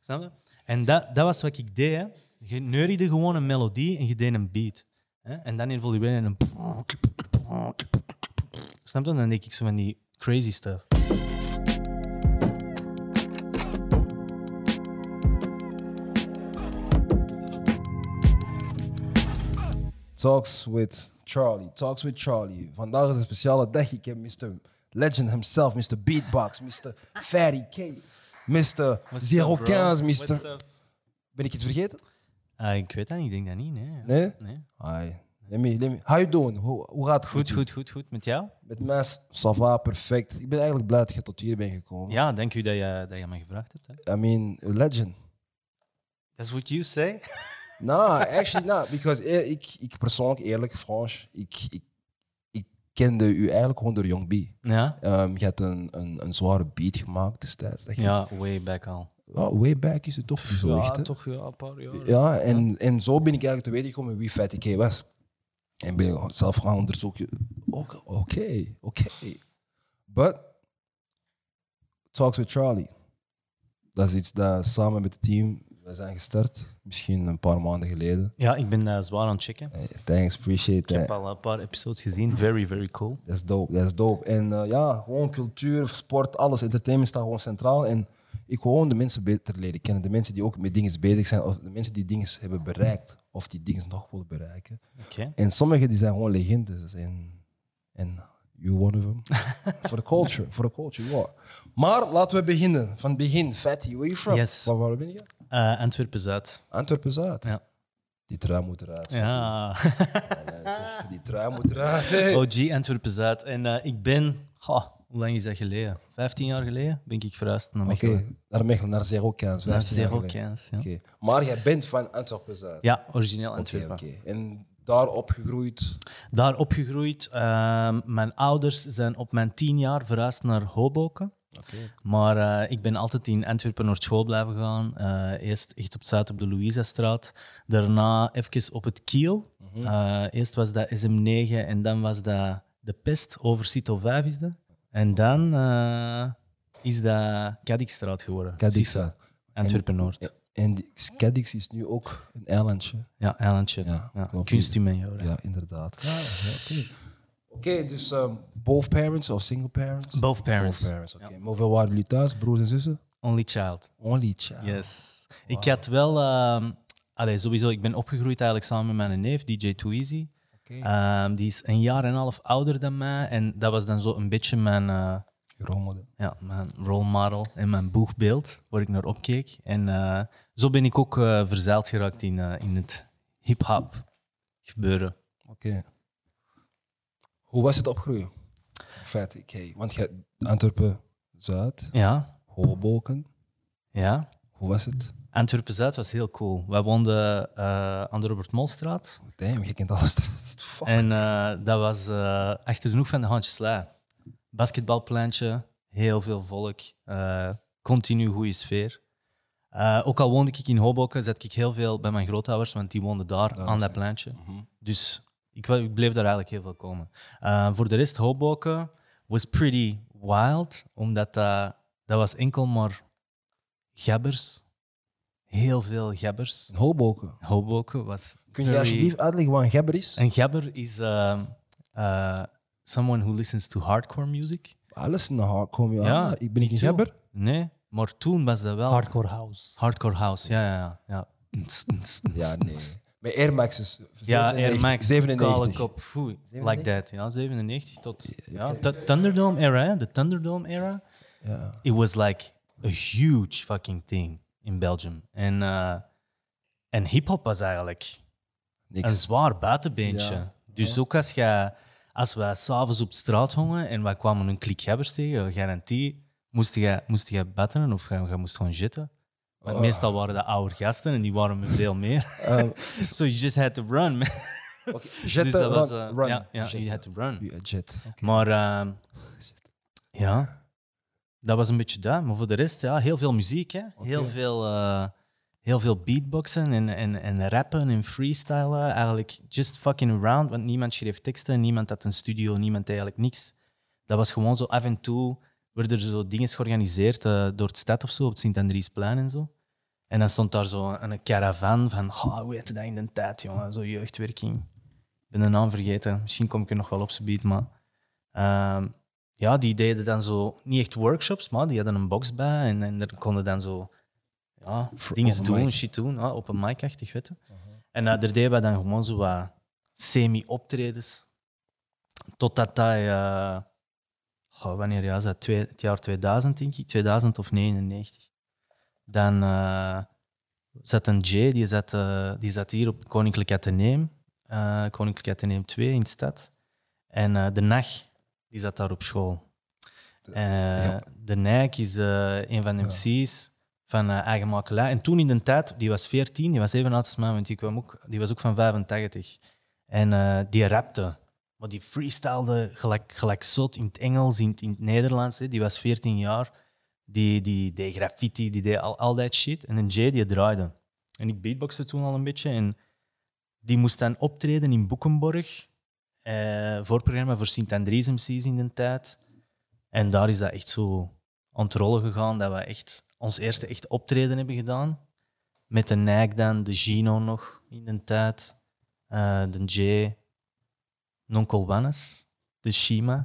Snap je? En dat, dat was wat ik deed. Je neuriede gewoon een melodie en je deed een beat. Hè. En dan evolueerde in een... Snap je? Dan deed ik zo van die crazy stuff. Talks with Charlie. Talks with Charlie. Vandaag is een speciale dag. Ik heb Mr. Legend himself, Mr. Beatbox, Mr. Fatty K, Mr. 015, Mr. Ben ik iets vergeten? Ah, ik weet dat niet, ik denk dat niet. Nee. Nee? Nee. Hi. Let me, let me. How you doing? Hoe, hoe gaat het? Goed, goed, goed, goed. Met jou? Met mij, ça va, perfect. Ik ben eigenlijk blij dat je tot hier bent gekomen. Ja, dank u dat je, dat je me gevraagd hebt. Hè. I mean, a legend. That's what you say? Nou, actually not. Because eh, ik, ik persoonlijk, eerlijk, Frans, ik, ik kende u eigenlijk gewoon door Young B. Ja? Ehm, je hebt een, een, een zware beat gemaakt destijds. Ja, way back al. Ja, way back is het toch zo echt, hè? toch ja, een paar jaar. Ja, en, en zo ben ik eigenlijk te weten gekomen wie Fatty K was. En ben ik zelf gaan onderzoeken. Oké, oké, oké. But, Talks with Charlie. Dat is iets dat samen met het team, we zijn gestart. Misschien een paar maanden geleden. Ja, ik ben daar zwaar aan het checken. Hey, thanks, appreciate Ik heb al een paar episodes gezien. Very, very cool. Dat is dope, dat is dope. En eh, ja, gewoon cultuur, sport, alles, entertainment staat gewoon centraal. En ik wil gewoon de mensen beter leren kennen. De mensen die ook met dingen bezig zijn, of de mensen die dingen hebben bereikt, of die dingen nog willen bereiken. Oké. En sommigen die zijn gewoon legendes. En, en you one of them. For the culture, for the culture, you are. Maar laten we beginnen. Van het begin, Fatty, where you from? Yes. Waar, waar ben je? Eh, Antwerpen Zuid. Antwerpen-Zuid. Ja. Die trui moet eruit. Ja. Die trui moet eruit. hey. OG Antwerpen Zuid. En eh, ik ben, goh, hoe lang is dat geleden? 15 jaar geleden ben ik verhuisd naar Oké, Mechelen. naar Mechelen, naar Zero Cans. Naar 15 jaar Zero. Cans. Ja. Oké. Maar jij bent van Antwerpen-Zuid. ja, origineel Oké, Antwerpen. oké. En daar opgegroeid. Daar opgegroeid. Ehm, mijn ouders zijn op mijn tien jaar verhuisd naar Hoboken. Maar eh, ik ben altijd in Antwerpen naar school blijven gaan. Eh, eerst echt op Zuid op de Louisa-straat. Daarna even op het Kiel. Eh, eerst was dat SM9 en dan was dat de Pest over Cito 5 is dat. En dan is dat Cadixstraat geworden. Cadixstraat. Sissa, Antwerpen-Noord. En Cadix is nu ook een eilandje. Ja, eilandje. Ja, Ja, klopt. Kunst in mijn jaren. Ja, inderdaad. Ja, ja, oké. Dus um, both parents of single parents? Both parents. Both parents, oké. Maar hoeveel waren jullie thuis, broers en zussen? Only child. Only child. Yes. Ik had wel... ehm allee, sowieso, ik ben opgegroeid eigenlijk samen met mijn neef, DJ Too. Ehm, die is een jaar en een half ouder dan mij. En dat was dan zo een beetje mijn, eh, Je rolmodel. ja, mijn role model en mijn boegbeeld waar ik naar opkeek. En eh, zo ben ik ook eh, verzeild geraakt in, eh, in het hip-hop gebeuren. Oké. Hoe was het opgroeien? Vet, oké. Want je hebt Antwerpen Zuid, Ja, Hoboken. ja. Hoe was het? Antwerpen Zuid was heel cool. Wij woonden eh, aan de Robert Molstraat. Damn, je kent alles. En eh, dat was eh, achter de hoek van de Handjeslei. Basketbalplantje, heel veel volk, continu goede sfeer. Ook al woonde ik in Hoboken, zat ik heel veel bij mijn grootouders, want die woonden daar aan dat plantje. Mhm. Dus ik, ik bleef daar eigenlijk heel veel komen. Eh, voor de rest, Hoboken was pretty wild, omdat dat, dat was enkel maar gabbers. Heel veel gabbers. Hoboken. Hoboken was. Kun je alsjeblieft uitleggen wat een gabber is? Een gabber is um, uh, someone who listens to hardcore music. Alles in de hard kom je Ja. Ik ben ik een gabber? Nee, maar toen was dat wel Hardcore house. hardcore house. Ja, ja, ja. ja. Ja, nee. Met Air Max's. Ja, Air 97, Max, 97. kale kop, foei, like 97? that. Ja, 97 tot ja, de Thunderdome era, de Thunderdome era. Ja. It was like a huge fucking thing in Belgium. En, uh, en hip-hop was eigenlijk Niks. een zwaar buitenbeentje. Ja. Dus ook als, je, als wij s'avonds op straat hongen en wij kwamen een klik hebbers tegen, garantie, moest je, moest je batteren of je, je moest gewoon zitten. Want meestal waren dat oude gasten en die waren met veel meer. Ehm, so you just had to run. man. Jet, dus dat run, was, eh, run. ja, ja, Jet. you had to run. Jet. Maar ehm, ja, dat was een beetje dat. Maar voor de rest, ja, heel veel muziek. Hè? Heel, veel, eh, heel veel beatboxen en, en, en rappen en freestylen. Eigenlijk just fucking around, want niemand schreef teksten, niemand had een studio, niemand eigenlijk niks. Dat was gewoon zo af en toe werden er zo dingen georganiseerd eh, door het stad of zo, op het Sint-Andriesplein en zo. En dan stond daar zo een caravan van, oh, hoe heette dat in de tijd, jongen? Zo jeugdwerking. Ik ben de naam vergeten. Misschien kom ik er nog wel op beat, maar... ehm, ja, die deden dan zo, niet echt workshops, maar die hadden een box bij en, en daar konden dan zo ja, dingen doen, mic. shit doen, ja, op een mic-achtig, weet je. En uh, daar deden we dan gewoon zo wat semi-optredens. Totdat hij, eh, wanneer ja, dat? Twee, het jaar 2000, denk ik, 2000 of 99. Dan eh, zat een Jay, die zat, eh, die zat hier op Koninklijk Atheneum, eh, Koninklijk Atheneum 2 in de stad. En de Nach, die zat daar op school. Ja. De Nijk is een van de MC's van eigen makelij. En toen in de tijd, die was 14, die was even oud als mij, want die, kwam ook, die was ook van 85. En die rapte. Maar die freestylde gelijk, gelijk zot in het Engels, in, het- Nederlands. hè. Die was 14 jaar. Die, die deed graffiti, die deed al, al dat shit. En een Jay die draaide. En ik beatboxte toen al een beetje. En die moest dan optreden in Boekenborg. Eh, voorprogramma voor Sint-Andries MC's in de tijd. En daar is dat echt zo aan het rollen gegaan dat we echt ons eerste echt optreden hebben gedaan. Met de Nike dan, de Gino nog in de tijd, eh, de J, Nonkel Wannes, de Shima.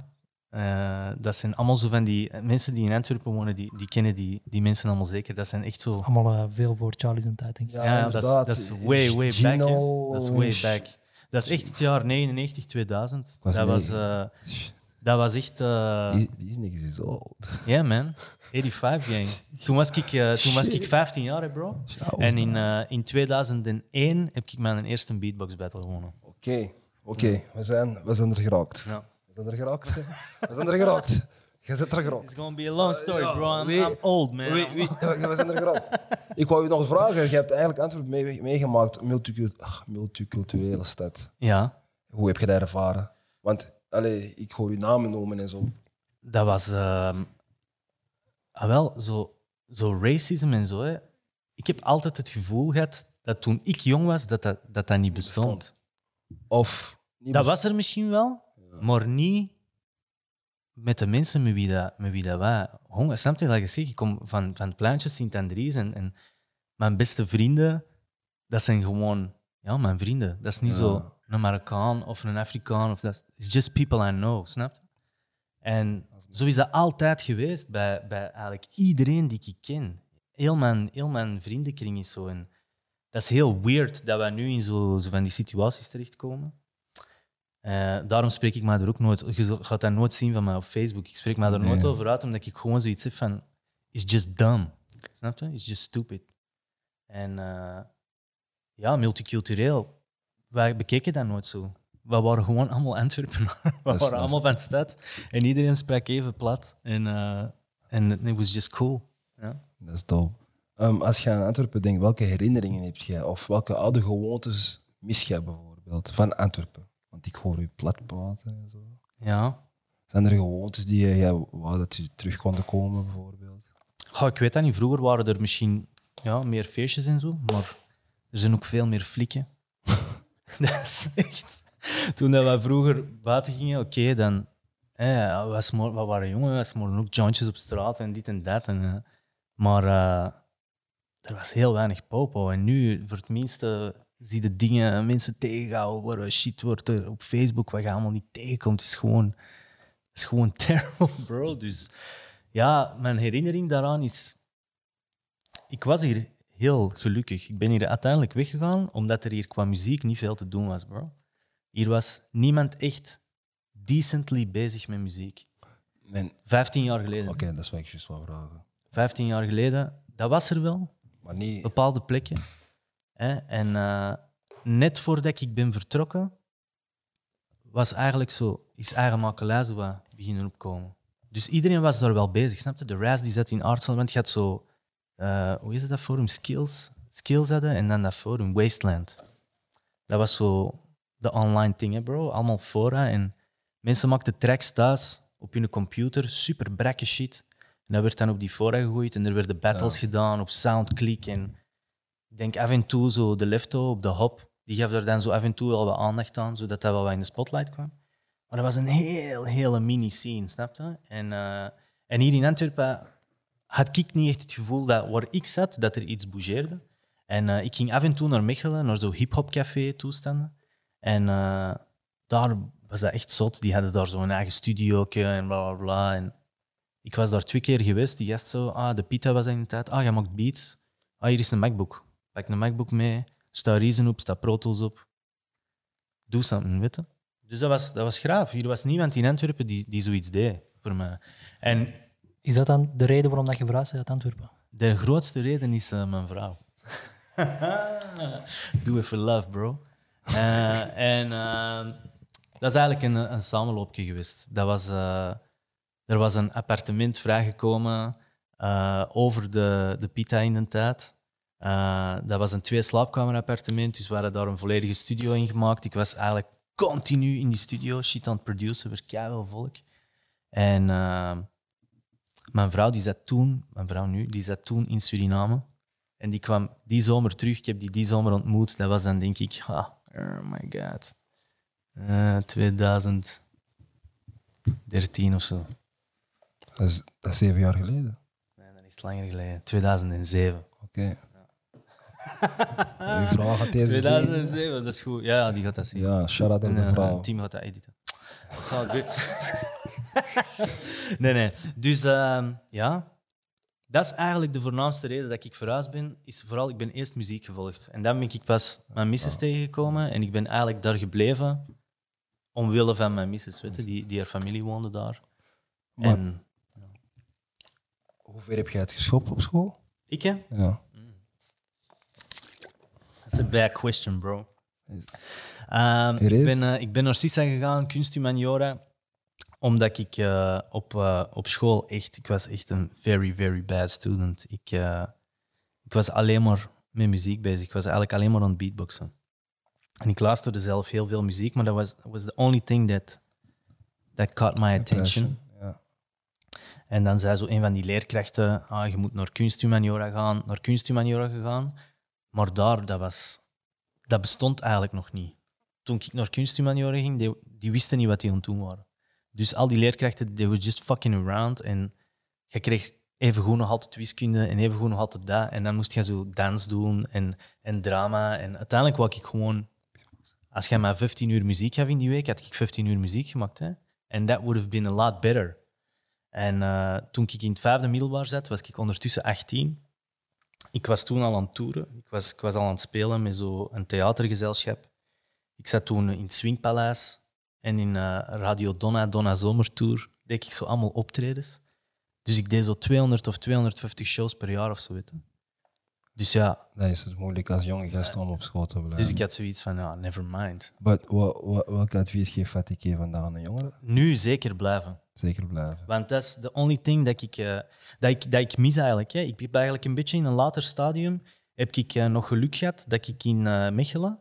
Eh, dat zijn allemaal zo van die eh, mensen die in Antwerpen wonen, die, die kennen die, die mensen allemaal zeker. Dat zijn echt zo. Allemaal eh, veel voor Charlie's en tijd, denk ik. Ja, ja, dat, is, dat is way, way back. hè. Dat is way back. Dat is echt het jaar 99, 2000. was dat, was, eh, dat was echt. eh, Die, die is niks is oud. Ja, man. 85 gang. Toen was ik, toen was ik 15 jaar, hè, bro. En in, in 2001 heb ik mijn eerste beatbox battle gewonnen. Oké, oké. We, zijn, we zijn er geraakt. Ja. We zijn er geraakt. We zijn er geraakt. Je zit er geraakt. It's gonna be a long story, bro. I'm, old, man. Wie, we zijn er geraakt. Ik wou je nog vragen. Je hebt eigenlijk mee, meegemaakt. Multiculturele stad. Ja, Hoe heb je dat ervaren? Want allee, ik hoor je namen noemen en zo. dat was... ehm, ah, wel, zo, zo racism en zo. Hè. Ik heb altijd het gevoel gehad dat toen ik jong was, dat dat, dat, dat niet bestond. Of niet Dat was er misschien wel, maar niet met de mensen met wie dat, met wie dat wij honger. Snap je wat ik zeg? Ik kom van, van het pleintje Sint-Andries en, en mijn beste vrienden, dat zijn gewoon ja, mijn vrienden. Dat is niet Ja. zo een Marokkaan of een Afrikaan. Of dat is just people I know, snap je? En zo is dat altijd geweest bij, bij eigenlijk iedereen die ik ken. Heel mijn, heel mijn vriendenkring is zo. En dat is heel weird dat wij nu in zo, zo van die situaties terechtkomen. Eh, daarom spreek ik mij er ook nooit... Je gaat dat nooit zien van mij op Facebook. Ik spreek mij er nooit Nee. over uit, omdat ik gewoon zoiets heb van... It's just dumb. Snap je? It's just stupid. En eh, ja, multicultureel. Wij bekeken dat nooit zo. We waren gewoon allemaal Antwerpen. We waren dat allemaal van de stad. En iedereen sprak even plat. En eh, en it was just cool. Ja. Dat is dope. Ehm, als je aan Antwerpen denkt, welke herinneringen heb je? Of welke oude gewoontes mis je bijvoorbeeld van Antwerpen? Want ik hoor je plat praten en zo. ja. Zijn er gewoontes die je ja, wou dat ze terug konden komen, bijvoorbeeld? Goh, ik weet dat niet. Vroeger waren er misschien ja, meer feestjes en zo, maar er zijn ook veel meer flikken. dat is echt. Toen dat we vroeger buiten gingen, oké, dan. Eh, we, smo- we waren jongen, we smoren ook jointjes op straat en dit en dat. En, maar eh, er was heel weinig popo. En nu, voor het minste, zie je dingen, mensen tegenhouden worden, shit wordt er op Facebook, wat je allemaal niet tegenkomt. Het is gewoon, is gewoon terrible, bro. Dus ja, mijn herinnering daaraan is. Ik was hier heel gelukkig. Ik ben hier uiteindelijk weggegaan omdat er hier qua muziek niet veel te doen was, bro. Hier was niemand echt decently bezig met muziek. Mijn- 15 jaar geleden. Oké, dat is wat ik juist vragen. 15 jaar geleden, dat was er wel, Maar niet... bepaalde plekken. Hè? En eh, net voordat ik ben vertrokken, was eigenlijk zo, is eigen makelij zo wat beginnen opkomen. Dus iedereen was daar wel bezig, snap je? De Raz die zat in Artsel, want je had zo, eh, hoe is het dat forum? Skills. Skills hadden en dan dat forum, Wasteland. Dat was zo de online ding, hè, bro. Allemaal fora en mensen maakten tracks thuis op hun computer, super brakke shit. En dat werd dan op die fora gegooid en er werden battles gedaan op Soundclick en ik denk af en toe zo de Lefto op de hop, die gaf er dan zo af en toe wel wat aandacht aan, zodat dat wel wat in de spotlight kwam. Maar dat was een heel, hele mini-scene, snap je? En, eh, en hier in Antwerpen had ik niet echt het gevoel dat waar ik zat, dat er iets bougeerde. En eh, ik ging af en toe naar Mechelen, naar zo'n hip-hop café toestanden. En eh, daar was dat echt zot. Die hadden daar zo'n eigen studio en bla bla bla. En ik was daar twee keer geweest. Die gast zo, ah, de Pita was in de tijd. Ah, jij maakt beats. Ah, hier is een MacBook. Pak een MacBook mee. Staat Reason op, staat Pro Tools op. Doe something, weet je. Dus dat was, dat was graaf. Hier was niemand in Antwerpen die, die zoiets deed voor mij. En Is dat dan de reden waarom dat je verhuisd bent uit Antwerpen? de grootste reden is eh, mijn vrouw. Doe even love, bro. Eh, en eh, dat is eigenlijk een, een samenloopje geweest. Dat was, er was een appartement vrijgekomen over de, de Pita in de tijd. Eh, dat was een twee slaapkamerappartement, dus we hadden daar een volledige studio in gemaakt. Ik was eigenlijk continu in die studio, shit aan het produceren, voor keihard volk. En eh, mijn vrouw, die zat toen, mijn vrouw nu, die zat toen in Suriname. En die kwam die zomer terug. Ik heb die die zomer ontmoet. Dat was dan denk ik, ah, oh my god, Eh, 2013 of zo. Dat is, dat is zeven jaar geleden. Nee, dat is langer geleden. 2007. Oké. Uw vrouw gaat deze zien. 2007, dat is goed. Ja, ja, die gaat dat zien. Ja, shout-out aan de eh, vrouw. het team gaat dat editen. Dat is good. nee, nee. Dus ehm, ja, dat is eigenlijk de voornaamste reden dat ik verhuisd ben. Is vooral, ik ben eerst muziek gevolgd. En dan ben ik pas mijn missus tegengekomen. En ik ben eigenlijk daar gebleven omwille van mijn missus, weet je, die, die haar familie woonde daar. Maar- En Hoe ver heb jij het geschopt op school? ik, hè? Ja. That's a bad question, bro. Ehm, ik, ben, eh, ik ben naar CISA gegaan, kunsthumaniora, omdat ik eh, op, eh, op school echt... Ik was echt een very, very bad student. Ik, ik was alleen maar met muziek bezig. Ik was eigenlijk alleen maar aan het beatboxen. En ik luisterde zelf heel veel muziek, maar dat was, was the only thing that, that caught my attention. En dan zei zo een van die leerkrachten, ah, je moet naar kunsthumaniora gaan, naar kunsthumaniora gegaan. Maar daar, dat, was, dat bestond eigenlijk nog niet. Toen ik naar kunsthumaniora ging, die, die wisten niet wat die aan het doen waren. Dus al die leerkrachten, they were just fucking around. En je kreeg even goed nog altijd wiskunde en even goed nog altijd dat. En dan moest je zo dans doen en, en drama. En uiteindelijk wou ik gewoon... Als jij maar 15 uur muziek gaf in die week, had ik 15 uur muziek gemaakt. Hè? And that would have been a lot better. En eh, toen ik in het vijfde middelbaar zat, was ik ondertussen 18. Ik was toen al aan het toeren. Ik was, ik was al aan het spelen met zo'n theatergezelschap. Ik zat toen in het Swingpaleis en in eh, Radio Donna, Donna Zomertour, deed ik zo allemaal optredens. Dus ik deed zo 200 of 250 shows per jaar of zo. Weet. Dus ja, Dan is het moeilijk als jonge gast om op school te blijven. dus ik had zoiets van, ja, never mind. But, welk advies geeft Fatike vandaag aan de jongeren? Nu zeker blijven. Zeker blijven. Want dat is de only thing dat ik, eh, dat ik, dat ik mis eigenlijk. Hè. Ik heb eigenlijk een beetje in een later stadium heb ik eh, nog geluk gehad dat ik in eh, Mechelen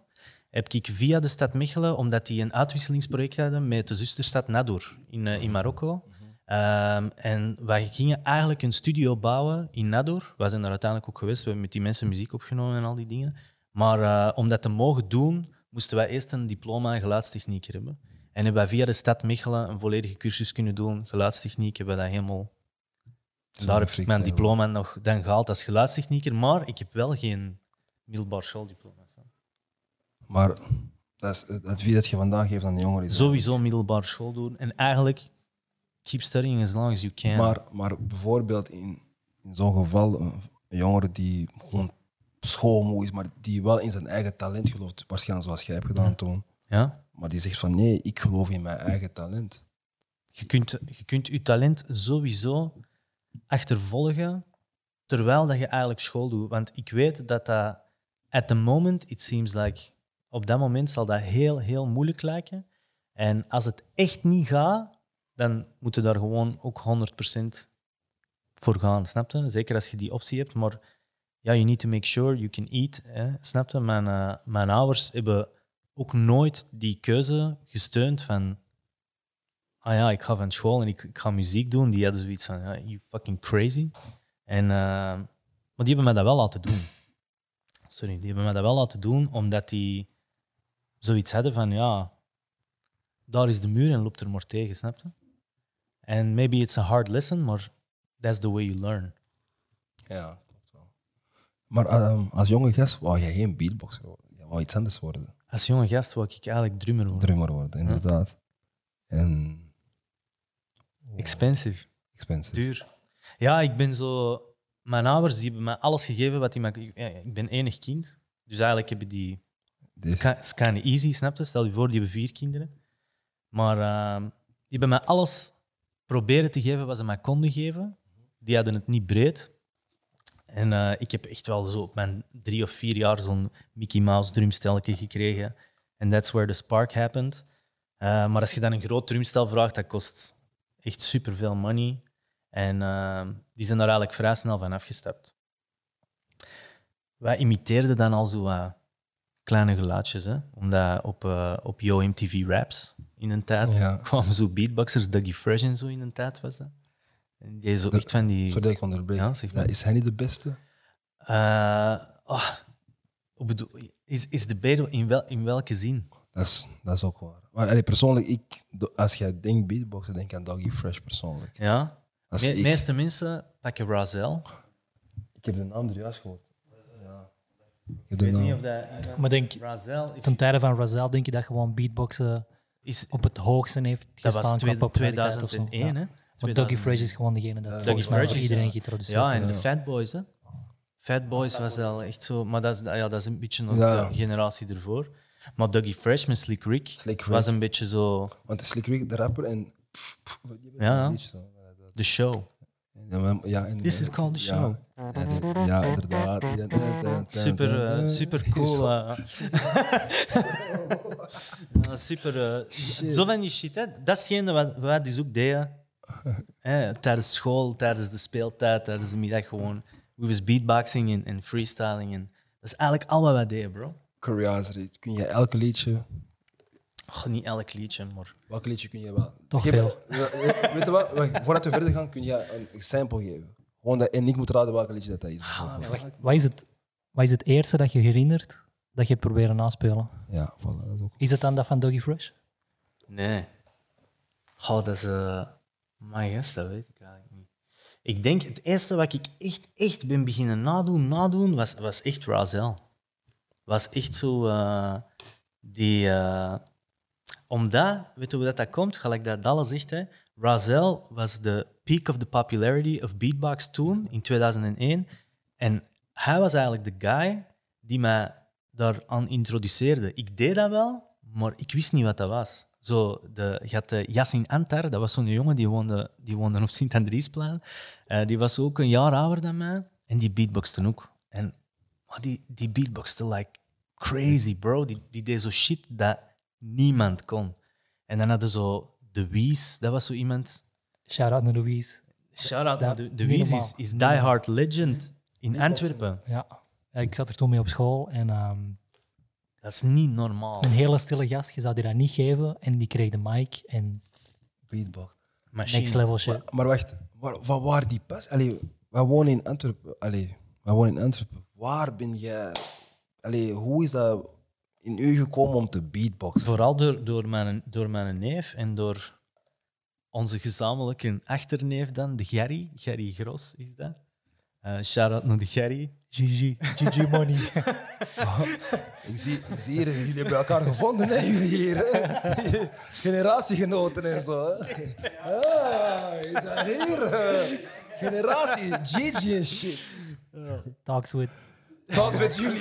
heb ik via de stad Mechelen, omdat die een uitwisselingsproject hadden met de zusterstad Nador in, in Marokko. Ehm, en wij gingen eigenlijk een studio bouwen in Nador. We zijn daar uiteindelijk ook geweest. We hebben met die mensen muziek opgenomen en al die dingen. Maar eh, om dat te mogen doen, moesten wij eerst een diploma geluidstechnieker hebben. En hebben wij via de stad Mechelen een volledige cursus kunnen doen. Geluidstechniek hebben we dat helemaal... Daar heb ik mijn diploma nog dan gehaald als geluidstechnieker. Maar ik heb wel geen middelbaar schooldiploma. Maar dat is het advies dat je vandaag geeft aan de jongeren. Sowieso middelbare school doen. En eigenlijk, keep studying as long as you can. Maar, maar bijvoorbeeld in, in zo'n geval, een jongere die gewoon schoolmoe is, maar die wel in zijn eigen talent gelooft, waarschijnlijk zoals jij hebt gedaan toen, ja? maar die zegt van nee, ik geloof in mijn eigen talent. je, kunt, je kunt je talent sowieso achtervolgen terwijl dat je eigenlijk school doet. Want ik weet dat dat, at the moment, it seems like, op dat moment zal dat heel, heel moeilijk lijken. En als het echt niet gaat, dan moet je daar gewoon ook 100% voor gaan, snap je? Zeker als je die optie hebt, maar ja, you need to make sure you can eat, hè, snap je? Mijn, eh, ouders hebben ook nooit die keuze gesteund van ah ja, ik ga van school en ik, ga muziek doen. Die hadden zoiets van, you fucking crazy. En, eh, maar die hebben mij dat wel laten doen. Sorry, die hebben mij dat wel laten doen, omdat die zoiets hadden van, ja, daar is de muur en loopt er maar tegen, snap je? En maybe it's a hard lesson, maar that's the way you learn. Ja, klopt wel. Maar ehm, als jonge gast wou jij geen beatboxer worden. Je wou iets anders worden. Als jonge gast wou ik eigenlijk drummer worden. Drummer worden, inderdaad. En Expensive, expensive. duur. Ja, ik ben zo... Mijn ouders die hebben mij alles gegeven wat die mij... ik- ben enig kind, dus eigenlijk hebben die... Dus, Het is kind of easy, snap je? Stel je voor, die hebben vier kinderen. Maar ehm, die hebben mij alles proberen te geven wat ze mij konden geven. Die hadden het niet breed. En eh, ik heb echt wel zo op mijn drie of vier jaar zo'n Mickey Mouse drumstelje gekregen. En that's where the spark happened. Eh, maar als je dan een groot drumstel vraagt, dat kost echt superveel money. En ehm, die zijn daar eigenlijk vrij snel van afgestapt. Wij imiteerden dan al zo kleine geluidjes. Hè? Omdat op, eh, op Yo MTV Raps in een tijd Ja. kwamen zo beatboxers, Dougie Fresh en zo in een tijd was dat. En die zo echt van die... Sorry dat ik onderbreek. Ja, zeg maar. Is hij niet de beste? Eh, oh, ik bedoel, is, is de beter in, wel, in welke zin? Dat is, dat is ook waar. Maar allee, persoonlijk, ik, als jij denkt beatboxen, denk ik aan Doggy Fresh persoonlijk. Ja? Als De ik, meeste mensen pakken Razel. ik heb de naam er juist gehoord. Ja. Ik heb Ik weet niet of dat... Maar denk, Razel ten tijde van Razel denk je dat gewoon beatboxen is, op het hoogste heeft dat gestaan was twee- of zo. 2001, Ja. hè? Want Dougie Fresh is gewoon degene dat Dougie volgens mij Fresh is, iedereen geïntroduceerd Ja, en de Fat Boys, hè? Fat Boys was wel echt zo, maar dat is, ja, dat is een beetje nog Ja. de generatie ervoor. Maar Dougie Fresh met Slick Rick, Slick Rick. was een beetje zo Want Slick Rick, de rapper, en... Ja, een de show. Ja, maar- ja, en- This is called the ja. show. Ja, inderdaad. Super, eh, super cool. eh. Super. eh, zo van die shit, hè. Dat is hetgene wat wij dus ook deden. Hè, tijdens school, tijdens de speeltijd, tijdens de middag gewoon. We was beatboxing en, en freestyling. En dat is eigenlijk al wat wij deden, bro. Curiosity. Kun je elke liedje... Goh, niet elk liedje, maar... Welk liedje kun je wel? Toch Geef- veel. eh, Weet je wat? Voordat we verder gaan, kun je een sample geven. Gewoon dat, en ik moet raden welke liedje dat, dat is. Ah, Wat is, het, wat is het eerste dat je herinnert dat je hebt proberen naspelen? Ja, voilà, dat is ook. Is het dan dat van Dougie Fresh? Nee. Goh, dat is... eh my yes, dat weet ik eigenlijk niet. Ik denk, het eerste wat ik echt, echt ben beginnen nadoen, nadoen, was, was echt Razel. Was echt zo... eh, die... eh, omdat, weet je hoe dat, dat komt? Gelijk dat Dalle zegt, hè. Razel was de peak of the popularity of beatbox toen, in 2001. En hij was eigenlijk de guy die mij daaraan introduceerde. Ik deed dat wel, maar ik wist niet wat dat was. Zo, de, je had eh, Yassin Antar, dat was zo'n jongen die woonde, die woonde op Sint-Andriesplein. Eh die was ook een jaar ouder dan mij. En die beatboxte ook. En die, die beatboxte like crazy, bro. Die, die deed zo shit dat niemand kon. En dan hadden zo de Wies, dat was zo iemand... Shout-out naar Louise. Shout-out Dat- naar de, de Wies is, is die hard legend in Antwerpen. Ja. Ja, Ik zat er toen mee op school en ehm, Dat is niet normaal. een hele stille gast, je zou die dat niet geven en die kreeg de mic en Beatbox. Machine. next level shit. Maar, maar wacht, waar, waar, waar die pas? Allee, wij wonen in Antwerpen. Allee, wij wonen in Antwerpen. Waar ben jij? Allee, hoe is dat in u gekomen om te beatboxen? Vooral door, door, mijn, door mijn neef en door onze gezamenlijke achterneef dan, de Gerry. Gerry Gros is dat. Eh Shout-out naar de Gerry. GG, GG money. Ik zie, ik zie hier, jullie hebben elkaar gevonden, hè, jullie hier. Hè? Generatiegenoten en zo. Hè? Ah, is dat hier? eh, Generatie, Gigi en shit. Talks with. Talks met jullie.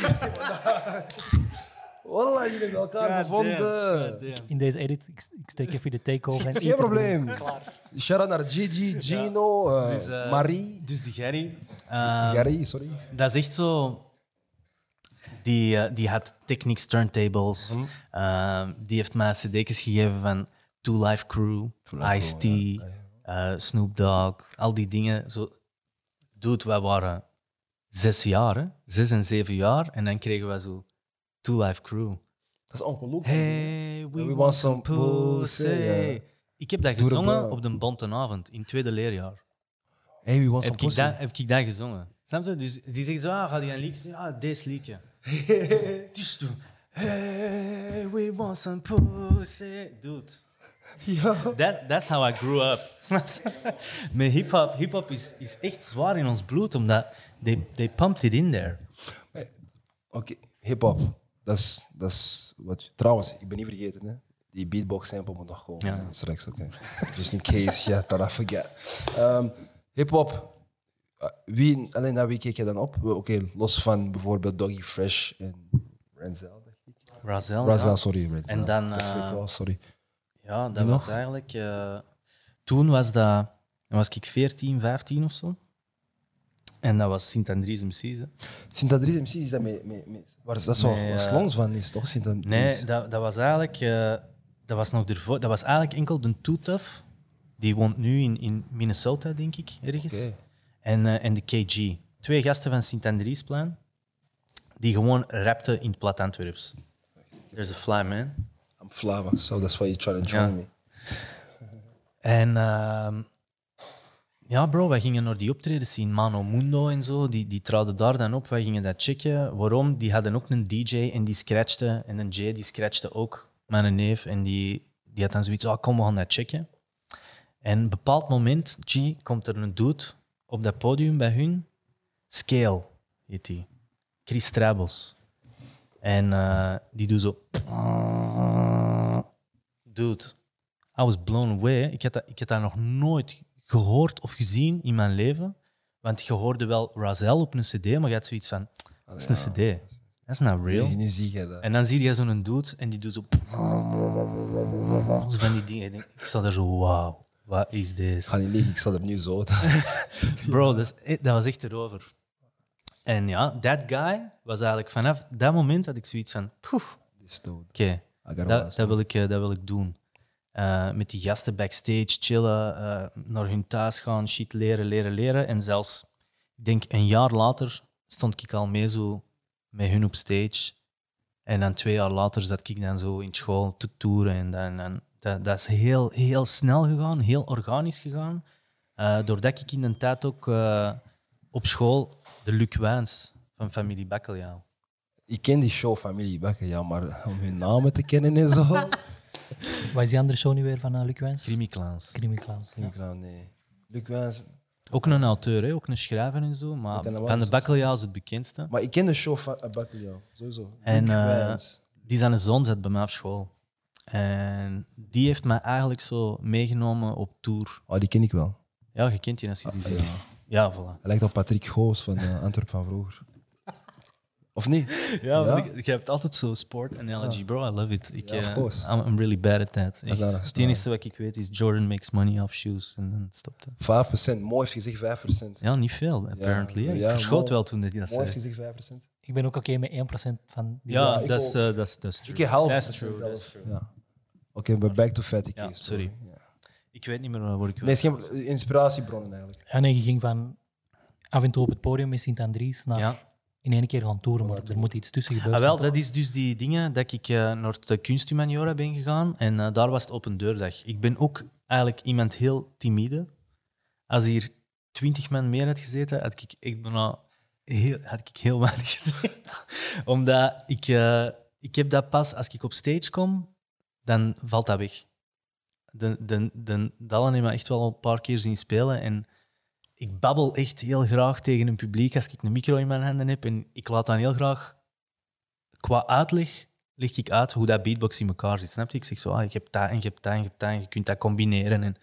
Wallah, jullie hebben elkaar gevonden. In deze edit, ik, ik steek even de takeover. en Geen Ether probleem. Shout-out naar Gigi, Gino, eh, Dus, eh, Marie. Dus de Gerry. eh, Gary, sorry. Dat is echt zo. Die, eh, die had Technics turntables. Eh, die heeft mij cd's gegeven van Two Life Crew, Ice-T, Snoop Dogg, al die dingen. Zo, dude, wij waren zes jaar, hè? zes en zeven jaar. En dan kregen we zo Two Life Crew. Dat is Onkel Luke. Hey, we, we want, want some pussy. ja. Ik heb dat gezongen op de Bontenavond in het tweede leerjaar. Hey, Heb some ik, dat, heb ik dat gezongen? Snap je? Dus die zeggen zo, ah, ga je een liedje zingen? Ah, deze liedje. Toen, hey, we want some pussy. Dude, Ja. That, that's how I grew up. Snap je? Met hip-hop hip-hop is, is echt zwaar in ons bloed, omdat they, they pumped it in there. Oké, hip-hop. Dat is, dat is wat. Trouwens, ik ben niet vergeten, hè? Die beatbox sample moet nog komen. Ja. Straks, oké. Just in case, yeah, that I forget. Um, hip-hop. uh, wie, alleen naar wie keek je dan op? Oké, los van bijvoorbeeld Doggy Fresh en Renzel. denk ik. Razel. Renzel, ja. sorry, Renzel. En dan, eh, wel, sorry. Ja, dat Wie was nog? eigenlijk... eh, toen was, dat, dan was ik 14, 15 of zo. En dat was Sint-Andries MC's. Sint-Andries MC is dat met... met, met waar is dat zo? Nee, wat eh, van is, toch? Sint-Andries. Nee, dat, dat was eigenlijk... eh, dat was nog ervoor. Dat was eigenlijk enkel de Too Tough. Die woont nu in, in Minnesota, denk ik, ergens. En, eh, en de KG. Twee gasten van Sint-Andriesplein. Die gewoon rapten in het plat Antwerps. There's a fly, man. I'm Flava, so that's why you're trying to join Ja. me. En ehm, ja, bro, wij gingen naar die optredens zien. Mano Mundo en zo, die, die traden daar dan op. Wij gingen dat checken. Waarom? Die hadden ook een DJ en die scratchte. En een J die scratchte ook, mijn neef. En die, die had dan zoiets, oh, kom, we gaan dat checken. En een bepaald moment, G, komt er een dude op dat podium bij hun. Scale heet die. Chris Trabels. En eh, die doet zo... Dude, I was blown away. Ik had, dat, ik had dat nog nooit gehoord of gezien in mijn leven. Want je hoorde wel Razel op een cd, maar je had zoiets van... Dat is een cd. That's not real. Nee, nu zie je dat. En dan zie je zo'n dude en die doet zo... Zo van die dingen. Ik denk- Ik sta er zo, wauw, wat is dit? ga niet liegen, ik sta er nu zo. Bro, dat, is, e- dat was echt erover. En ja, that guy was eigenlijk vanaf dat moment dat ik zoiets van... Oké, is okay, dat, dat, wil ik, eh, dat wil ik doen. Eh, met die gasten backstage chillen, eh, naar hun thuis gaan, shit leren, leren, leren. En zelfs, ik denk een jaar later, stond ik al mee zo met hun op stage. En dan twee jaar later zat ik dan zo in school te toeren. En, dan, en dat, dat is heel, heel snel gegaan, heel organisch gegaan. Eh, doordat ik in de tijd ook eh, op school de Luc Wijns van familie Bakkeljauw. Ik ken die show Familie Bakker, ja, maar om hun namen te kennen en zo. Wat is die andere show nu weer van uh, Luc Wijns? Crimi Clowns. Crimi Clowns. Ja. Nee. Luc Wijns. Ook een auteur, hè? ook een schrijver en zo. Maar Van de. Bakkeljauw is het bekendste. Maar ik ken de show van uh, Bakker, ja, sowieso. En, eh. Die zijn zoon zat bij mij op school. En die heeft mij eigenlijk zo meegenomen op tour. Oh, die ken ik wel. Ja, je kent die als je die Ah, ziet. ja. Ja, voilà. Hij lijkt op Patrick Goos van uh, Antwerp van vroeger. Of niet? Ja, Ja? want ik- je hebt altijd zo sport analogy, bro. I love it. Ik, Ja, of eh, course. I'm, I'm really bad at that. Echt. dat is Het enige wat ik weet is Jordan makes money off shoes. En dan stopt het. 5%. Mooi heeft gezegd 5%. Ja, niet veel, apparently. Ik ja, verschoot mooi. wel toen dat hij dat Mooi heeft zei. gezegd 5%. Ik ben ook oké met 1% van die Ja, ik dat is ook. eh, dat is- dat is true. Ik heb half That's true, that's true. Ja. Oké, maar back to Fatty Ja, Case. sorry. Ja. Ik weet niet meer waar ik Nee, het is geen inspiratiebronnen eigenlijk. Ja, nee, je ging van af en toe op het podium met Sint-Andries naar Ja. In één keer gaan toeren, maar er moet iets tussen gebeuren. Ah, wel, dat is dus die dingen dat ik eh, naar de kunsthumaniora ben gegaan en eh, daar was het open deurdag. Ik ben ook eigenlijk iemand heel timide. Als hier twintig man meer had gezeten, had ik echt bijna heel, had ik heel weinig gezegd. Omdat ik, eh, ik heb dat pas als ik op stage kom, dan valt dat weg. De, de, de, Dallen heeft me echt wel een paar keer zien spelen en ik babbel echt heel graag tegen een publiek als ik een micro in mijn handen heb. En ik laat dan heel graag, qua uitleg, leg ik uit hoe dat beatbox in elkaar zit. Snap je? Ik zeg zo, ah, je hebt dat en je hebt dat en je hebt dat je kunt dat combineren. En,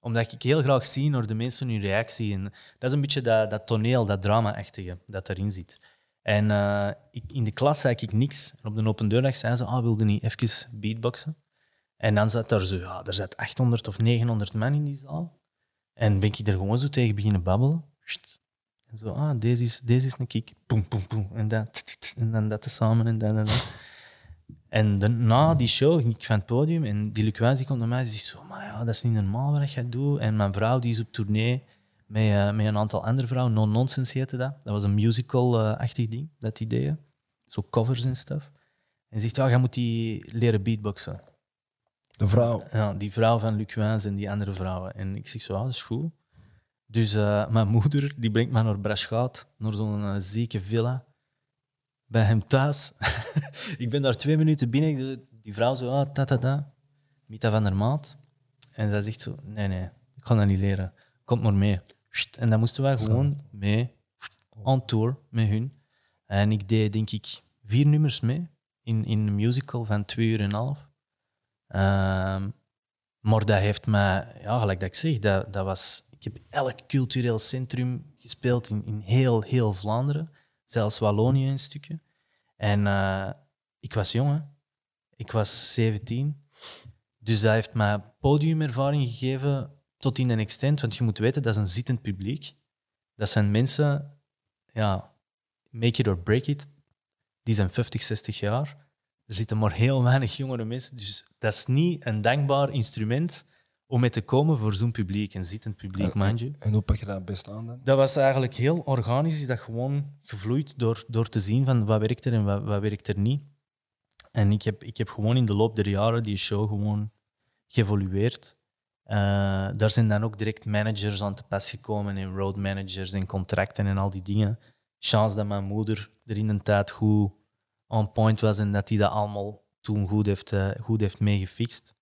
omdat ik heel graag zie naar de mensen hun reactie. En dat is een beetje dat, dat toneel, dat drama-achtige dat erin zit. En eh, ik, in de klas zei ik niks. En op de open deurdag zei ze, ah, wilde niet even beatboxen? En dan zat er zo, ja, er zat 800 of 900 man in die zaal. En ben ik er gewoon zo tegen beginnen babbelen. En zo, ah, deze is, deze is een kick. Boom, boom, boom. En tsk. en dan dat samen en dan en dan. En dan, na die show ging ik van het podium en die Luc Wijns die komt naar mij en zegt zo, maar ja, dat is niet normaal wat jij doet. En mijn vrouw die is op tournee met, eh, met een aantal andere vrouwen. No Nonsense heette dat. Dat was een musical-achtig ding, dat die deden. Zo covers en stuff. En zegt, ja, jij moet die leren beatboxen. De vrouw. Ja, die vrouw van Luc Wijns en die andere vrouwen. En ik zeg zo, ah, dat is goed. Dus eh, mijn moeder die brengt me naar Braschgaat, naar zo'n eh, zieke villa. Bij hem thuis. ik ben daar twee minuten binnen. Die vrouw zo, ah, ta ta ta. Mita van der Maat. En zij zegt zo, nee, nee, ik ga dat niet leren. Kom maar mee. En dan moesten wij gewoon mee, on tour met hun. En ik deed, denk ik, vier nummers mee in, in een musical van twee uur en een half. Ehm, maar dat heeft mij, ja, gelijk dat ik zeg, dat, dat was, ik heb elk cultureel centrum gespeeld in, in heel, heel Vlaanderen. Zelfs Wallonië een stukje. En eh, ik was jong, ik was 17. Dus dat heeft mij podiumervaring gegeven tot in een extent. Want je moet weten, dat is een zittend publiek. Dat zijn mensen, ja, make it or break it, die zijn 50, 60 jaar. Er zitten maar heel weinig jongere mensen. Dus dat is niet een dankbaar instrument om mee te komen voor zo'n publiek, een zittend publiek, mind you. En hoe pak je dat best aan dan? Dat was eigenlijk heel organisch, is dat gewoon gevloeid door, door te zien van wat werkt er en wat, wat werkt er niet. En ik heb, ik heb gewoon in de loop der jaren die show gewoon geëvolueerd. Eh, daar zijn dan ook direct managers aan te pas gekomen en road managers en contracten en al die dingen. Chance dat mijn moeder er in een tijd goed on point was en dat hij dat allemaal toen goed heeft, eh, goed heeft meegefixt.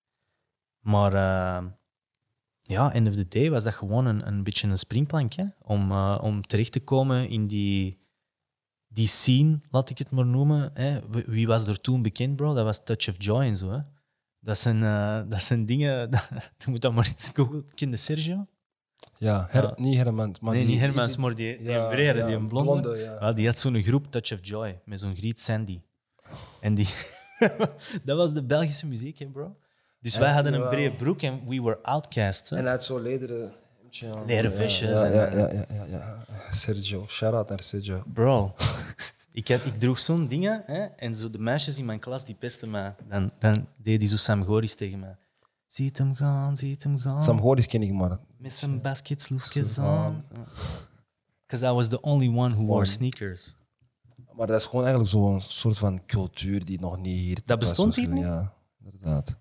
Maar uh, ja, end of the day was dat gewoon een, een beetje een springplankje om, uh, om terecht te komen in die, die scene, laat ik het maar noemen. Hè. Wie was er toen bekend, bro? Dat was Touch of Joy en zo. Hè. Dat, zijn, dat zijn dingen, je moet dat maar eens googlen. Kende Sergio? Ja, her, Ja. niet Hermans. Maar nee, die- niet Hermans, die- maar die, die ja, brede, ja, die een blonde. die had zo'n groep Touch of Joy met zo'n griet Sandy. En die, dat was de Belgische muziek, hè, bro. Dus wij hadden een brede broek en we were outcasts. Hè. En hij had zo'n lederen. Leren Ja, visjes Ja, ja, ja, ja. Sergio. Shout-out naar Sergio. Bro, ik, had, ik droeg zo'n dingen hè, en zo de meisjes in mijn klas die pesten mij. Dan, dan deed die zo Sam Goris tegen mij. Ziet hem gaan, ziet hem gaan. Sam Goris ken ik maar. Met zijn basketsloefjes Zo aan. Because I was the only one who wore sneakers. Maar dat is gewoon eigenlijk zo'n soort van cultuur die nog niet hier... Dat bestond hier niet? Ja, inderdaad.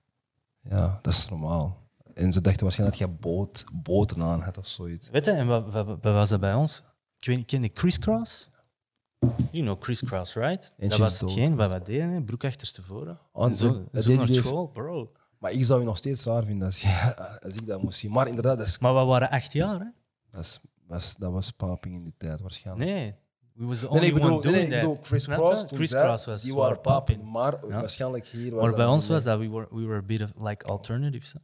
Ja, dat is normaal. En ze dachten waarschijnlijk dat je boot, boten aan had of zoiets. Weet je, en wat, wat, wat was dat bij ons? Ik weet ken je Crisscross? You know Crisscross, right? Dat was hetgeen wat we deden, broek achterstevoren. Oh, En zo, zo naar jullie- school, bro. Maar ik zou je nog steeds raar vinden als, je, als ik dat moest zien. Maar inderdaad, dat, is, Maar we waren acht jaar, hè? dat, is, dat, is- dat was paping in die tijd waarschijnlijk. Nee, we was the only nee, ik bedoel, one nee, doing nee, ik bedoel that. Chris Cross, Chris was die waren paping. popping. Maar Ja. waarschijnlijk hier was Maar bij ons was dat, we were, we were a bit of like alternatives. hè.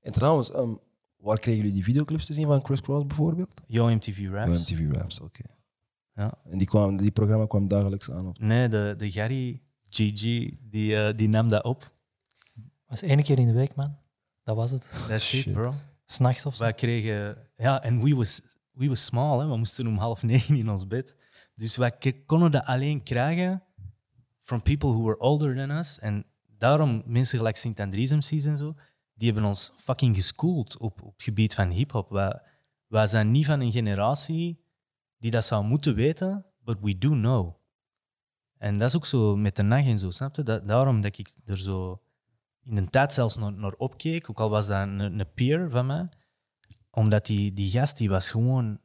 En trouwens, ehm, waar kregen jullie die videoclips te zien van Chris Cross bijvoorbeeld? Yo MTV Raps. MTV Raps, oké. Ja. En die, kwam, die programma kwam dagelijks aan op. Nee, de, de Gary Gigi, die, eh, die nam dat op. één keer in de week, man. Dat was het. That's it, Shit. bro. S'nachts of zo. Wij kregen... Ja, en we was, we was small, hè. We moesten om half negen in ons bed. Dus wij konden dat alleen krijgen from people who were older than us. En daarom, mensen gelijk Sint Andries MC's en zo, die hebben ons fucking geschoold op, op het gebied van hip-hop. Wij, wij zijn niet van een generatie die dat zou moeten weten, but we do know. En dat is ook zo met de nacht en zo, snap je? Dat, daarom dat ik er zo in een tijd zelfs naar, naar opkeek, ook al was dat een, een peer van mij, omdat die, die gast die was gewoon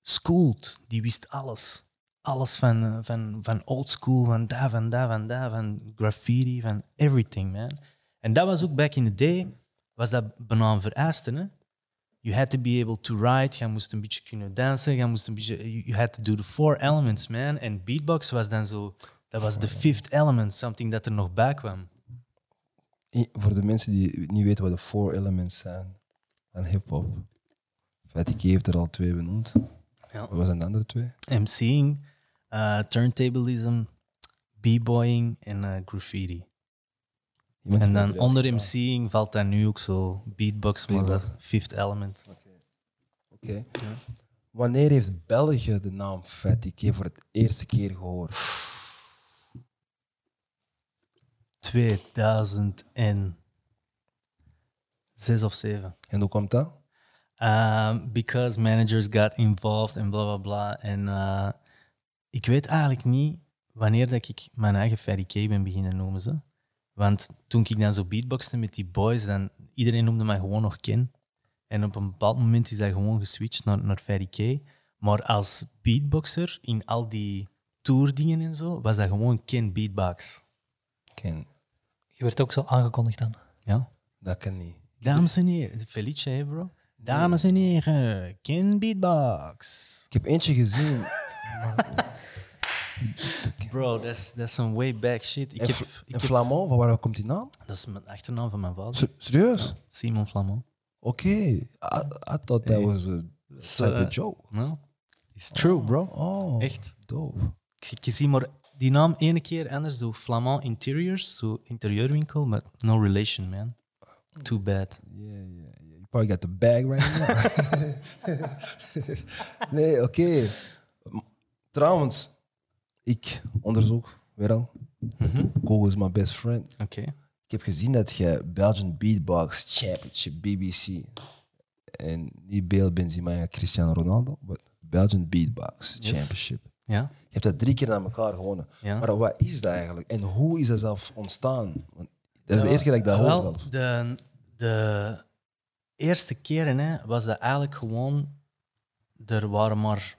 schooled, die wist alles. Alles van, van, van old school, van daar, van daar, van daar, van graffiti, van everything, man. En dat was ook back in the day, was dat bijna een vereiste. Hè? You had to be able to write, je moest een beetje kunnen dansen, je moest een beetje, you, you had to do the four elements, man. En beatbox was dan zo, dat was the fifth element, something dat er nog bij kwam. Voor de mensen die niet weten wat de four elements zijn van hip-hop. Fatty heeft er al twee benoemd. Ja. Wat zijn de andere twee? MC'ing, uh, turntablism, b-boying en uh, graffiti. Iemand En dan onder MC'ing valt dan nu ook zo beatbox, maar Beatbox. dat fifth element. Oké. Wanneer heeft België de naam Fatty voor het eerste keer gehoord? 2006 of 7. En hoe komt dat? Um, because managers got involved en bla bla bla. En uh, ik weet eigenlijk niet wanneer dat ik mijn eigen Fatty K ben beginnen noemen. Ze. Want toen ik dan zo beatboxte met die boys, dan iedereen noemde mij gewoon nog Ken. En op een bepaald moment is dat gewoon geswitcht naar, naar Fatty K. Maar als beatboxer in al die tourdingen en zo, was dat gewoon Ken Beatbox. Ken. Je werd ook zo aangekondigd dan. Ja. Dat kan niet. Dames en heren, Felice, hè, bro? Dames en heren, Kin Beatbox. Ik heb eentje gezien. Bro, dat is dat is some way back shit. Ik heb, ik heb, Flamand, van waar komt die naam? dat is mijn achternaam van mijn vader. Se- Serieus? Simon Flamand. Oké. I, I thought that was a type eh, of joke. No, it's true, bro. Oh, Echt. dope. Ik, zie- ik zie maar die naam ene keer anders, zo Flamand Interiors, zo interieurwinkel, maar no relation, man. Too bad. Yeah, yeah, yeah. You probably got the bag right now. nee, oké. Trouwens, ik onderzoek weer al. Google is my best friend. Oké. Ik heb gezien dat je Belgian Beatbox Championship, BBC. En niet Bale Benzema en Cristiano Ronaldo, maar Belgian Beatbox Yes. Championship. Ja? Je hebt dat drie keer aan elkaar gewonnen. Ja. Maar wat is dat eigenlijk? En hoe is dat zelf ontstaan? Want dat is de eerste keer dat ik dat hoor. De, de eerste keren hè, was dat eigenlijk gewoon... Er waren maar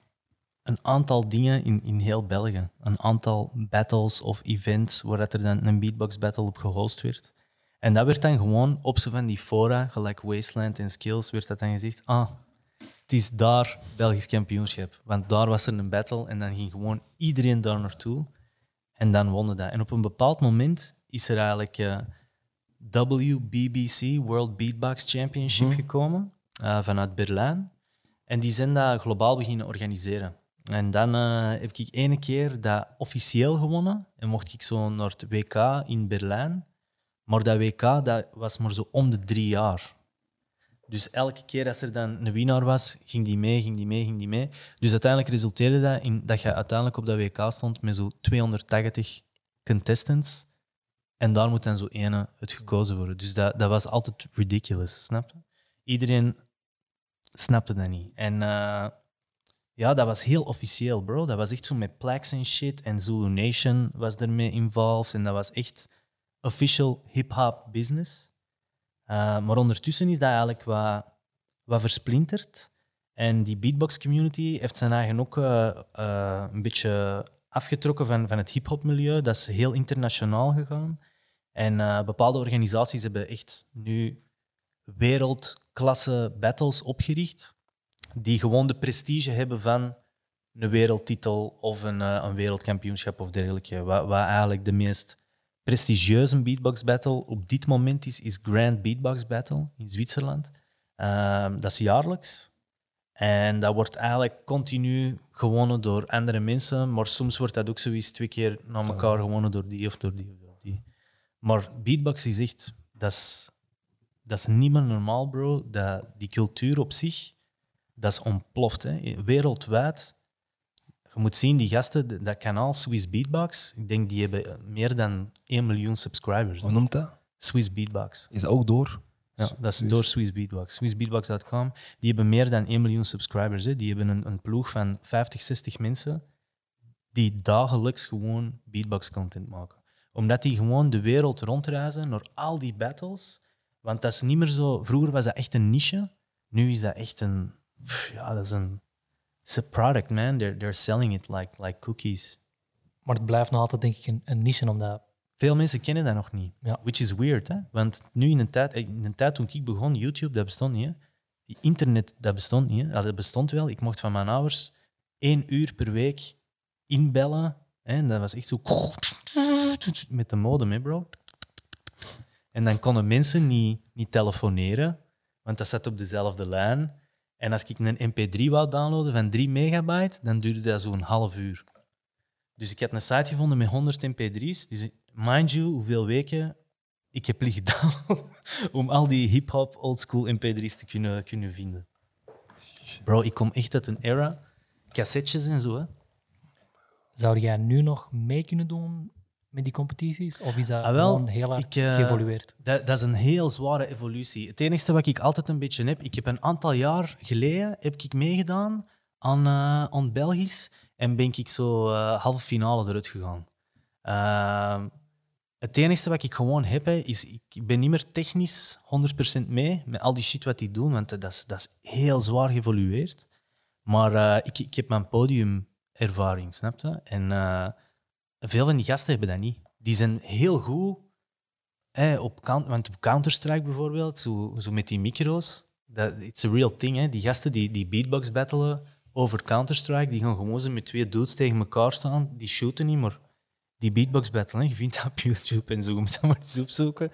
een aantal dingen in, in heel België. Een aantal battles of events waar dat er dan een beatbox battle op gehost werd. En dat werd dan gewoon op zo van die fora, gelijk Wasteland en Skills, werd dat dan gezegd, ah, het is daar Belgisch kampioenschap. Want daar was er een battle en dan ging gewoon iedereen daar naartoe. En dan wonnen dat. En op een bepaald moment is er eigenlijk eh, WBBC, World Beatbox Championship, gekomen eh, vanuit Berlijn. En die zijn dat globaal beginnen organiseren. En dan eh, heb ik ene keer dat officieel gewonnen. En mocht ik zo naar het WK in Berlijn. Maar dat WK dat was maar zo om de drie jaar. Dus elke keer als er dan een winnaar was, ging die mee, ging die mee, ging die mee. Dus uiteindelijk resulteerde dat in dat je uiteindelijk op dat WK stond met zo 280 contestants. En daar moet dan zo ene het gekozen worden. Dus dat, dat was altijd ridiculous, snap je? Iedereen snapte dat niet. En eh, ja, dat was heel officieel, bro. Dat was echt zo met plaques en shit. En Zulu Nation was ermee involved. En dat was echt official hip-hop business. Uh, maar ondertussen is dat eigenlijk wat, wat versplinterd. En die beatbox community heeft zijn eigen ook uh, uh, een beetje afgetrokken van, van het hip-hop milieu. Dat is heel internationaal gegaan. En bepaalde organisaties hebben echt nu wereldklasse battles opgericht, die gewoon de prestige hebben van een wereldtitel of een, een wereldkampioenschap of dergelijke. Wat eigenlijk de meest prestigieuze beatbox battle op dit moment is, is Grand Beatbox Battle in Zwitserland. Uh, dat is jaarlijks. En dat wordt eigenlijk continu gewonnen door andere mensen, maar soms wordt dat ook zoiets twee keer na elkaar gewonnen door die of door die of door die. Maar beatbox is echt, dat is, dat is niet meer normaal, bro. Dat, die cultuur op zich, dat is ontploft. Hè. Wereldwijd, je moet zien, die gasten, dat kanaal Swiss Beatbox, ik denk die hebben meer dan 1 miljoen subscribers. Hoe noemt dat? Swiss Beatbox. Is dat ook door? Ja, dat is door Swiss Beatbox. SwissBeatbox.com. Die hebben meer dan 1 miljoen subscribers. Hè. Die hebben een, een ploeg van 50, 60 mensen die dagelijks gewoon beatbox-content maken. Omdat die gewoon de wereld rondreizen naar al die battles. Want dat is niet meer zo... Vroeger was dat echt een niche. Nu is dat echt een... pff, Ja, dat is een... It's a product, man. They're, they're selling it like, like cookies. Maar het blijft nog altijd, denk ik, een, een niche, omdat... Veel mensen kennen dat nog niet. Ja. Which is weird, hè? Want nu in een tijd, in een tijd toen ik begon, YouTube, dat bestond niet. Hè? Internet, dat bestond niet. Hè? Dat bestond wel. Ik mocht van mijn ouders één uur per week inbellen. Hè? En dat was echt zo... Met de modem, hè, bro? En dan konden mensen niet, niet telefoneren, want dat zat op dezelfde lijn. En als ik een mp3 wou downloaden van 3 megabyte, dan duurde dat zo'n half uur. Dus ik had een site gevonden met 100 mp3's. Dus mind you, hoeveel weken ik heb liggen downloaden om al die hip-hop, oldschool mp3's te kunnen, kunnen vinden. Bro, ik kom echt uit een era, cassettes en zo. Hè. Zou jij nu nog mee kunnen doen met die competities? Of is dat Ah, wel, gewoon heel hard ik, eh, geëvolueerd? Dat, dat is een heel zware evolutie. Het enige wat ik altijd een beetje heb, ik heb een aantal jaar geleden heb ik meegedaan aan, eh, aan Belgisch en ben ik zo eh, halve finale eruit gegaan. Uh, het enige wat ik gewoon heb, hè, is ik ben niet meer technisch 100% mee met al die shit wat die doen, want dat is, dat is heel zwaar geëvolueerd. Maar uh, ik, ik heb mijn podiumervaring, snap je? En uh, veel van die gasten hebben dat niet. Die zijn heel goed eh, op, want op Counter-Strike bijvoorbeeld, zo, zo met die micro's, dat it's a real thing. Hè. Die gasten die, die beatbox battelen over Counter-Strike, die gaan gewoon met twee dudes tegen elkaar staan. Die shooten niet, maar die beatbox battle, hè. je vindt dat op YouTube en zo, je moet dat maar eens opzoeken.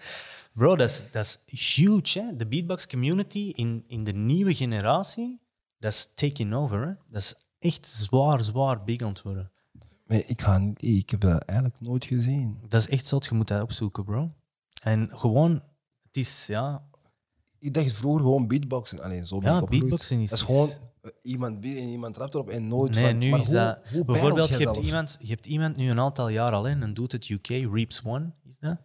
Bro, dat is, huge. Hè. De beatbox community in, in de nieuwe generatie, dat is taking over. Hè. Dat is echt zwaar, zwaar big aan het worden. Ik, ga, niet- ik heb dat eigenlijk nooit gezien. Dat is echt zot, je moet dat opzoeken, bro. En gewoon, het is, ja, Ik dacht vroeger gewoon beatboxen. Alleen zo ben Ja, ik beatboxen is- Dat is gewoon eh, iemand beat en iemand trapt erop en nooit Nee, van... nu maar is hoe, dat... Hoe bijvoorbeeld, je hebt, iemand, je hebt iemand nu een aantal jaar al, hè, een doet het UK, Reaps One is dat.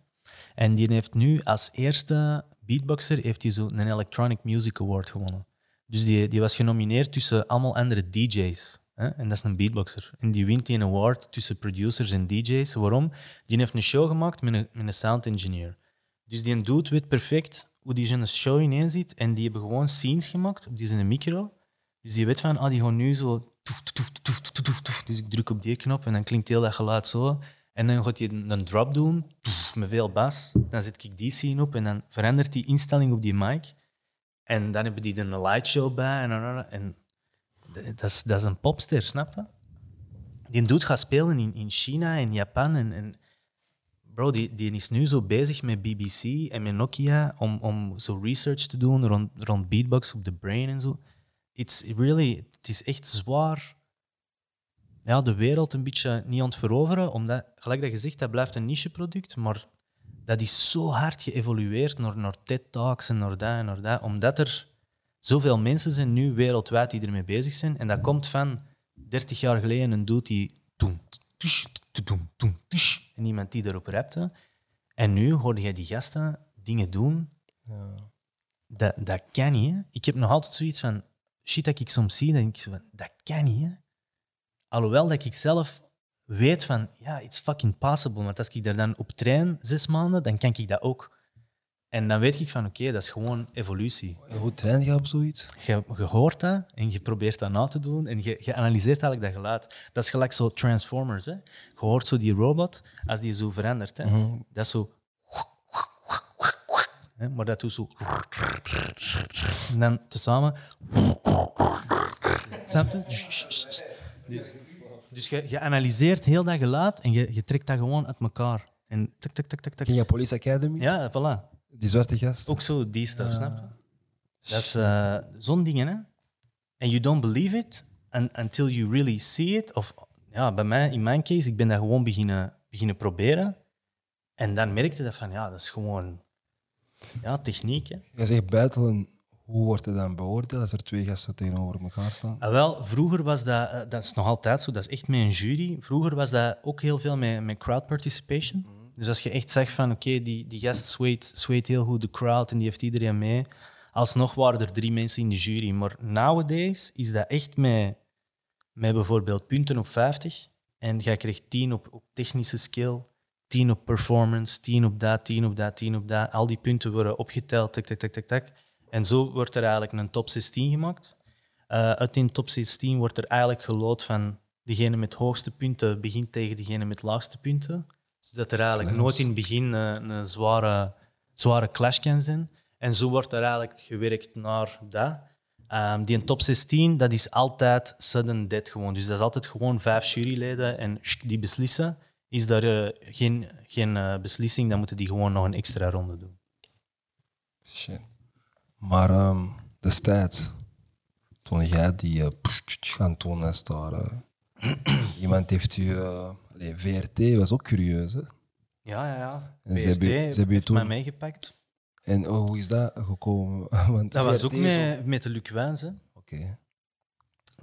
En die heeft nu als eerste beatboxer heeft hij zo een Electronic Music Award gewonnen. Dus die, die was genomineerd tussen allemaal andere DJ's. En dat is een beatboxer. En die wint die een award tussen producers en DJ's. Waarom? Die heeft een show gemaakt met een, met een sound engineer. Dus die dude weet perfect hoe die zijn show ineen zit. En die hebben gewoon scenes gemaakt op die zijn micro. Dus die weet van, ah, die gaan nu zo... Dus ik druk op die knop en dan klinkt heel dat geluid zo. En dan gaat hij een drop doen, met veel bas. Dan zet ik die scene op en dan verandert die instelling op die mic. En dan hebben die er een lightshow bij. En, en, en dat, is, dat is een popster, snap je? Die dude gaat spelen in, in China en Japan. En, en bro, die, die is nu zo bezig met BBC en met Nokia om, om zo research te doen rond, rond beatbox op de brain en zo. It's really, het is echt zwaar ja, de wereld een beetje niet aan het veroveren, omdat, gelijk dat je zegt, dat blijft een nicheproduct, maar dat is zo hard geëvolueerd naar, naar TED-talks en naar dat naar dat, omdat er zoveel mensen zijn nu wereldwijd die ermee bezig zijn. En dat komt van 30 jaar geleden een dude die... En iemand die erop rapte. En nu hoorde jij die gasten dingen doen. Dat, dat kan niet. Hè? Ik heb nog altijd zoiets van... Shit, dat ik soms zie, dat ik zo van... Dat kan niet, hè? Alhoewel dat ik zelf weet van... Ja, it's fucking possible. Want als ik daar dan op train zes maanden, dan kan ik dat ook. En dan weet ik van, oké, dat is gewoon evolutie. Hoe train je op zoiets? Je, je hoort dat en je probeert dat na te doen en je, je analyseert eigenlijk dat geluid. Dat is gelijk zo Transformers. Hè? Je hoort zo die robot, als die zo verandert. Hè? Dat is zo... Hè? Maar dat doet zo... En dan tezamen... Snap? Dus, dus je, je analyseert heel dat geluid en je, je trekt dat gewoon uit elkaar. En tik, tik, tik, tik, tik. Ken je Police Academy? Ja, voilà. Die zwarte gast? Ook zo die stuff, snap je? Dat is eh, zo'n dingen, hè. En you don't believe it un- until you really see it. Of ja, bij mij, in mijn case, ik ben dat gewoon beginnen, beginnen proberen. En dan merkte dat van, ja, dat is gewoon ja, techniek, hè. Je zegt battlen, hoe wordt het dan beoordeeld als er twee gasten tegenover elkaar staan? Ah, wel, vroeger was dat, eh, dat is nog altijd zo, dat is echt met een jury. Vroeger was dat ook heel veel met, met crowd participation. Dus als je echt zegt van oké, die, die gast zweet, heel goed de crowd en die heeft iedereen mee. Alsnog waren er drie mensen in de jury. Maar nowadays is dat echt met, met bijvoorbeeld punten op 50. En jij krijgt 10 op, op technische skill, 10 op performance, 10 op dat, 10 op dat, 10 op dat. Al die punten worden opgeteld, tak, tak, tak, tak, tak. En zo wordt er eigenlijk een top 16 gemaakt. Eh, uit die top 16 wordt er eigenlijk gelood van degene met hoogste punten begint tegen degene met laagste punten. Zodat er eigenlijk nooit in het begin eh, een zware, zware clash kan zijn. En zo wordt er eigenlijk gewerkt naar dat. Ehm, die top 16, dat is altijd sudden death gewoon. Dus dat is altijd gewoon vijf juryleden en die beslissen. Is daar eh, geen, geen eh, beslissing, dan moeten die gewoon nog een extra ronde doen. Shit. Maar ehm destijds, toen jij die eh, gaan tonen is daar, iemand heeft u... VRT was ook curieus, hè? Ja, ja, ja. En ze hebben- ze hebben heeft toen- mij meegepakt. En oh, hoe is dat gekomen? Want Dat was ook is met, met de Luc Wijns, hè. Oké.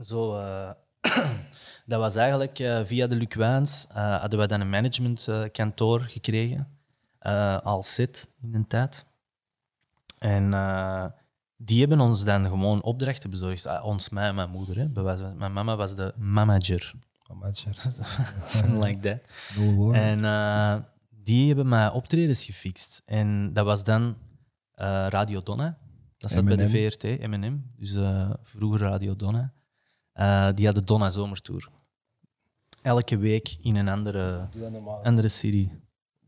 Zo, eh, dat was eigenlijk eh, via de Luc Wijns eh, hadden we dan een managementkantoor gekregen. als zit in de tijd. En die hebben ons dan gewoon opdrachten bezorgd. Ah, ons, mij en mijn moeder. Hè. Mijn mama was de manager. Something like that. Nul woorden. En eh, die hebben mij optredens gefixt. En dat was dan eh, Radio Donna. Dat zat bij de. VRT, M&M. Dus eh, vroeger Radio Donna. Die hadden Donna Zomertour. Elke week in een andere, andere serie.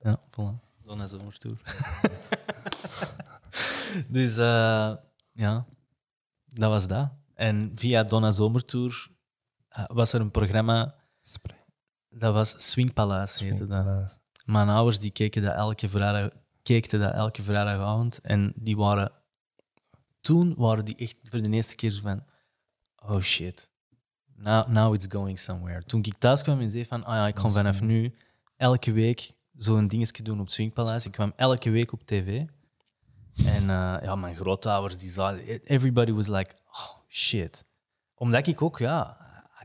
Ja, voilà. Donna Zomertour. dus ja, dat was dat. En via Donna Zomertour was er een programma, dat was Swing Palace heette dat. Mijn ouders die keken dat elke vrijdag, keken dat elke vrijdagavond en die waren... Toen waren die echt voor de eerste keer van... Oh shit. Now, now it's going somewhere. Toen ik thuis kwam en zei van... Ah ja, ik ga vanaf nu elke week zo'n dingetje doen op Swingpaleis. Ik kwam elke week op tv. En eh, ja, mijn grootouders, die zagen... Everybody was like... Oh shit. Omdat ik ook, ja...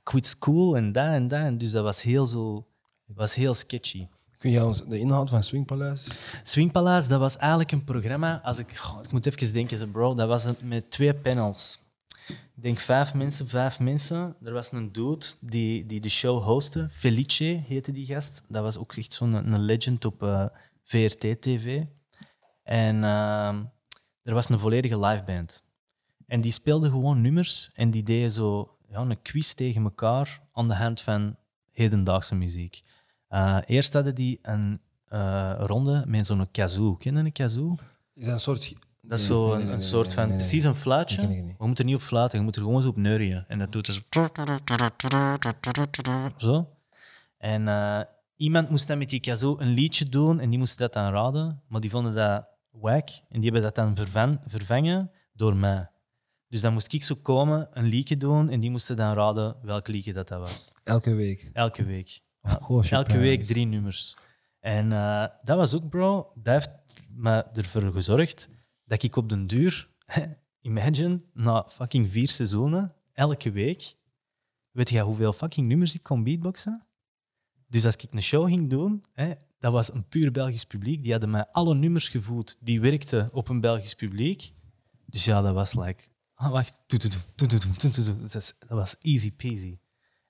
Quit school en dat en dat. En dus dat was heel zo... was heel sketchy. Kun je ons de inhoud van Swingpaleis? Swingpalace, dat was eigenlijk een programma. Als ik, goh, ik moet even denken, bro. Dat was met twee panels. Ik denk vijf mensen, vijf mensen. Er was een dude die, die de show hostte. Felice heette die gast. Dat was ook echt zo'n een legend op eh, VRT-TV. En ehm, er was een volledige liveband. En die speelden gewoon nummers en die deden zo ja, een quiz tegen elkaar aan de hand van hedendaagse muziek. Eh, eerst hadden die een eh, ronde met zo'n kazoo. Ken je een kazoo? Is dat een soort... Dat is zo een, een soort van, precies een fluitje. Ken ik niet. Maar je moet er niet op fluiten, je moet er gewoon zo op neurien. En dat doet er zo. Zo. En eh, iemand moest dan met die kazoo een liedje doen en die moesten dat dan raden. Maar die vonden dat wack en die hebben dat dan vervan- vervangen door mij. Dus dan moest ik zo komen, een liedje doen en die moesten dan raden welk liedje dat, dat was. Elke week. Elke week. Of Ja, course, Elke week drie nummers. En eh, dat was ook, bro, dat heeft me ervoor gezorgd dat ik op den duur, imagine, na fucking vier seizoenen, elke week, weet je hoeveel fucking nummers ik kon beatboxen? Dus als ik een show ging doen, hè, dat was een puur Belgisch publiek. Die hadden mij alle nummers gevoed die werkten op een Belgisch publiek. Dus ja, dat was like... Ah, wacht. Dat was easy peasy.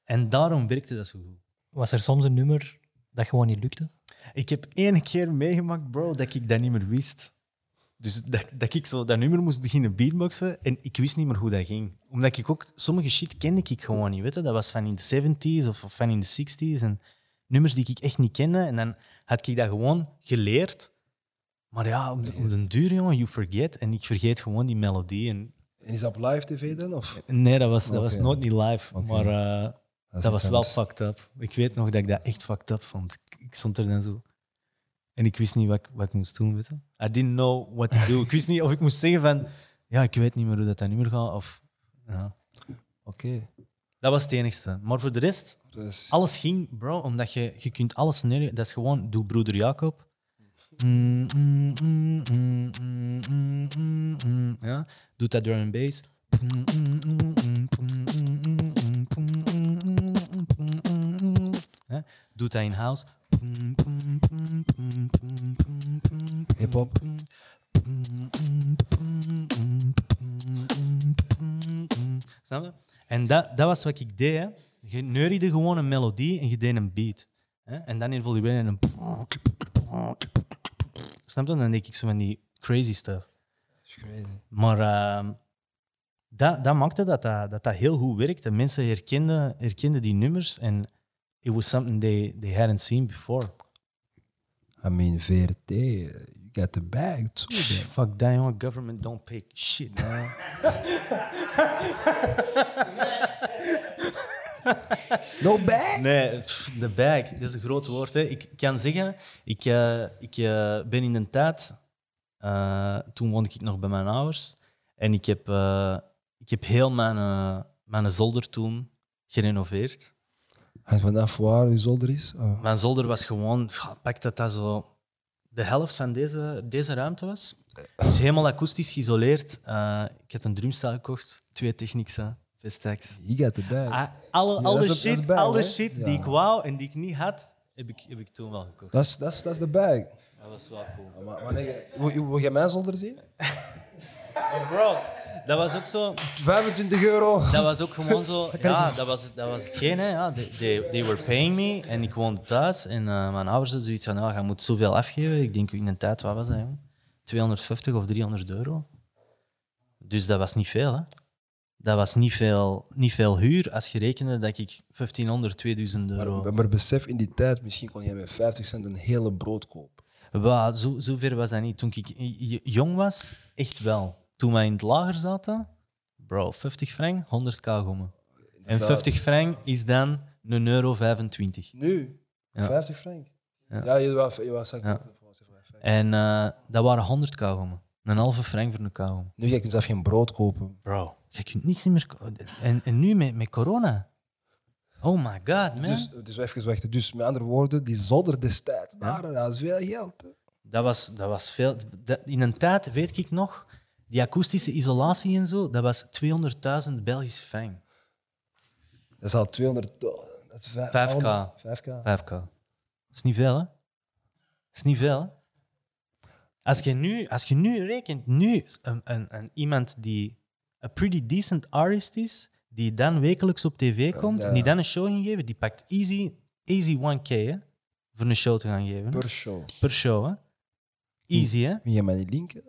En daarom werkte dat zo goed. Was er soms een nummer dat gewoon niet lukte? Ik heb één keer meegemaakt, bro, dat ik dat niet meer wist. Dus dat, dat ik zo dat nummer moest beginnen beatboxen en ik wist niet meer hoe dat ging. Omdat ik ook... Sommige shit kende ik gewoon niet, weet je. Dat was van in de 70s of van in de 60s. En nummers die ik echt niet kende. En dan had ik dat gewoon geleerd. Maar ja, op de, den duur, jongen, you forget. En ik vergeet gewoon die melodie. En, En is dat op live tv dan? Of? nee, dat was, dat was nooit niet live. Maar eh, dat was wel fucked up. Ik weet nog dat ik dat echt fucked up vond. Ik, ik stond er dan zo. En ik wist niet wat, ik- wat ik moest doen, weet je. I didn't know what to do. Ik wist niet of ik moest zeggen van... Ja, ik weet niet meer hoe dat, dat nummer gaat. Of, ja. Oké. Dat was het enigste. Maar voor de rest, Dus, alles ging, bro. Omdat je, je kunt alles neer... Dat is gewoon, doe broeder Jacob. Ja? Doe dat drum and bass. Ja? Doe dat in house. Hip-hop. Snap je? En dat, dat was wat ik deed. Hè. Je neuriede gewoon een melodie en je deed een beat. Hè. En dan evolueerde een... Snap je? Dan denk ik zo van die crazy stuff. is crazy. Maar ehm, dat, dat maakte dat dat, dat dat heel goed werkte. Mensen herkenden, herkenden die nummers en it was something they, they hadn't seen before. I mean, VRT, uh, you got the bag too. Fuck that. Government don't pay shit, man. No bag? Nee, pff, de bag, dat is een groot woord. Hè. Ik kan zeggen, ik, eh, ik eh, ben in een tijd... eh, toen woonde ik nog bij mijn ouders. En ik heb, ik heb heel mijn, mijn zolder toen gerenoveerd. Hangt vanaf waar je zolder is? Oh. Mijn zolder was gewoon... Pak dat dat zo... De helft van deze, deze ruimte was. Dus helemaal akoestisch geïsoleerd. Ik had een drumstel gekocht. Twee Technicsa, Vestax. You got the bag. Ah, alle, Ja, al dat de is- dat is shit, bad, al de hè? shit Ja. die ik wou en die ik niet had, heb ik, heb ik toen wel gekocht. Dat is dat is- dat is de bag. Dat was wel cool. Maar, wanneer je- wil, je- wil je mijn zolder zien? Bro, dat was ook zo. 25 euro. Dat was ook gewoon zo. Ja, dat was, dat was hetgeen. Hè, ja. They, they, they were paying me en ik woonde thuis. En eh, mijn ouders hadden zoiets van: ja, je moet zoveel afgeven. Ik denk in een tijd, wat was dat? Jong? 250 of 300 euro. Dus dat was niet veel. Hè. Dat was niet veel, niet veel huur als je rekende dat ik 1500, 2000 euro. Maar, maar besef in die tijd, misschien kon je met 50 cent een hele brood kopen. Wel, zo, zover was dat niet. Toen ik jong was, echt wel. Toen wij in het lager zaten, bro, 50 frank, 100k gommen. En Inderdaad. 50 frank is dan een euro 25. Nu? Ja. 50 frank? Ja. Ja, je was, je was Ja. En eh, dat waren 100k gommen. Een halve frank voor een k gommen. Nu je kunt zelf geen brood kopen. Bro, je kunt niks meer... En, en nu met, met corona. Oh my god, man. Dus, dus even weg. Dus met andere woorden, die zodder destijds, daar, dat is veel geld. hè. Dat was, dat was veel. dat- in een tijd, weet ik nog, die akoestische isolatie en zo, dat was 200.000 Belgische frank. Dat is al 200... Dat is vijf- 5K. 5K. 5k. Dat is niet veel, hè? Dat is niet veel, hè? Als je nu, als je nu rekent, nu een, een, een, iemand die een pretty decent artist is, die dan wekelijks op tv komt, ja. en die dan een show ging geven, die pakt easy, easy 1k, hè? Voor een show te gaan geven. Per show. Per show, hè? Easy, hè? Kun je mij niet linken?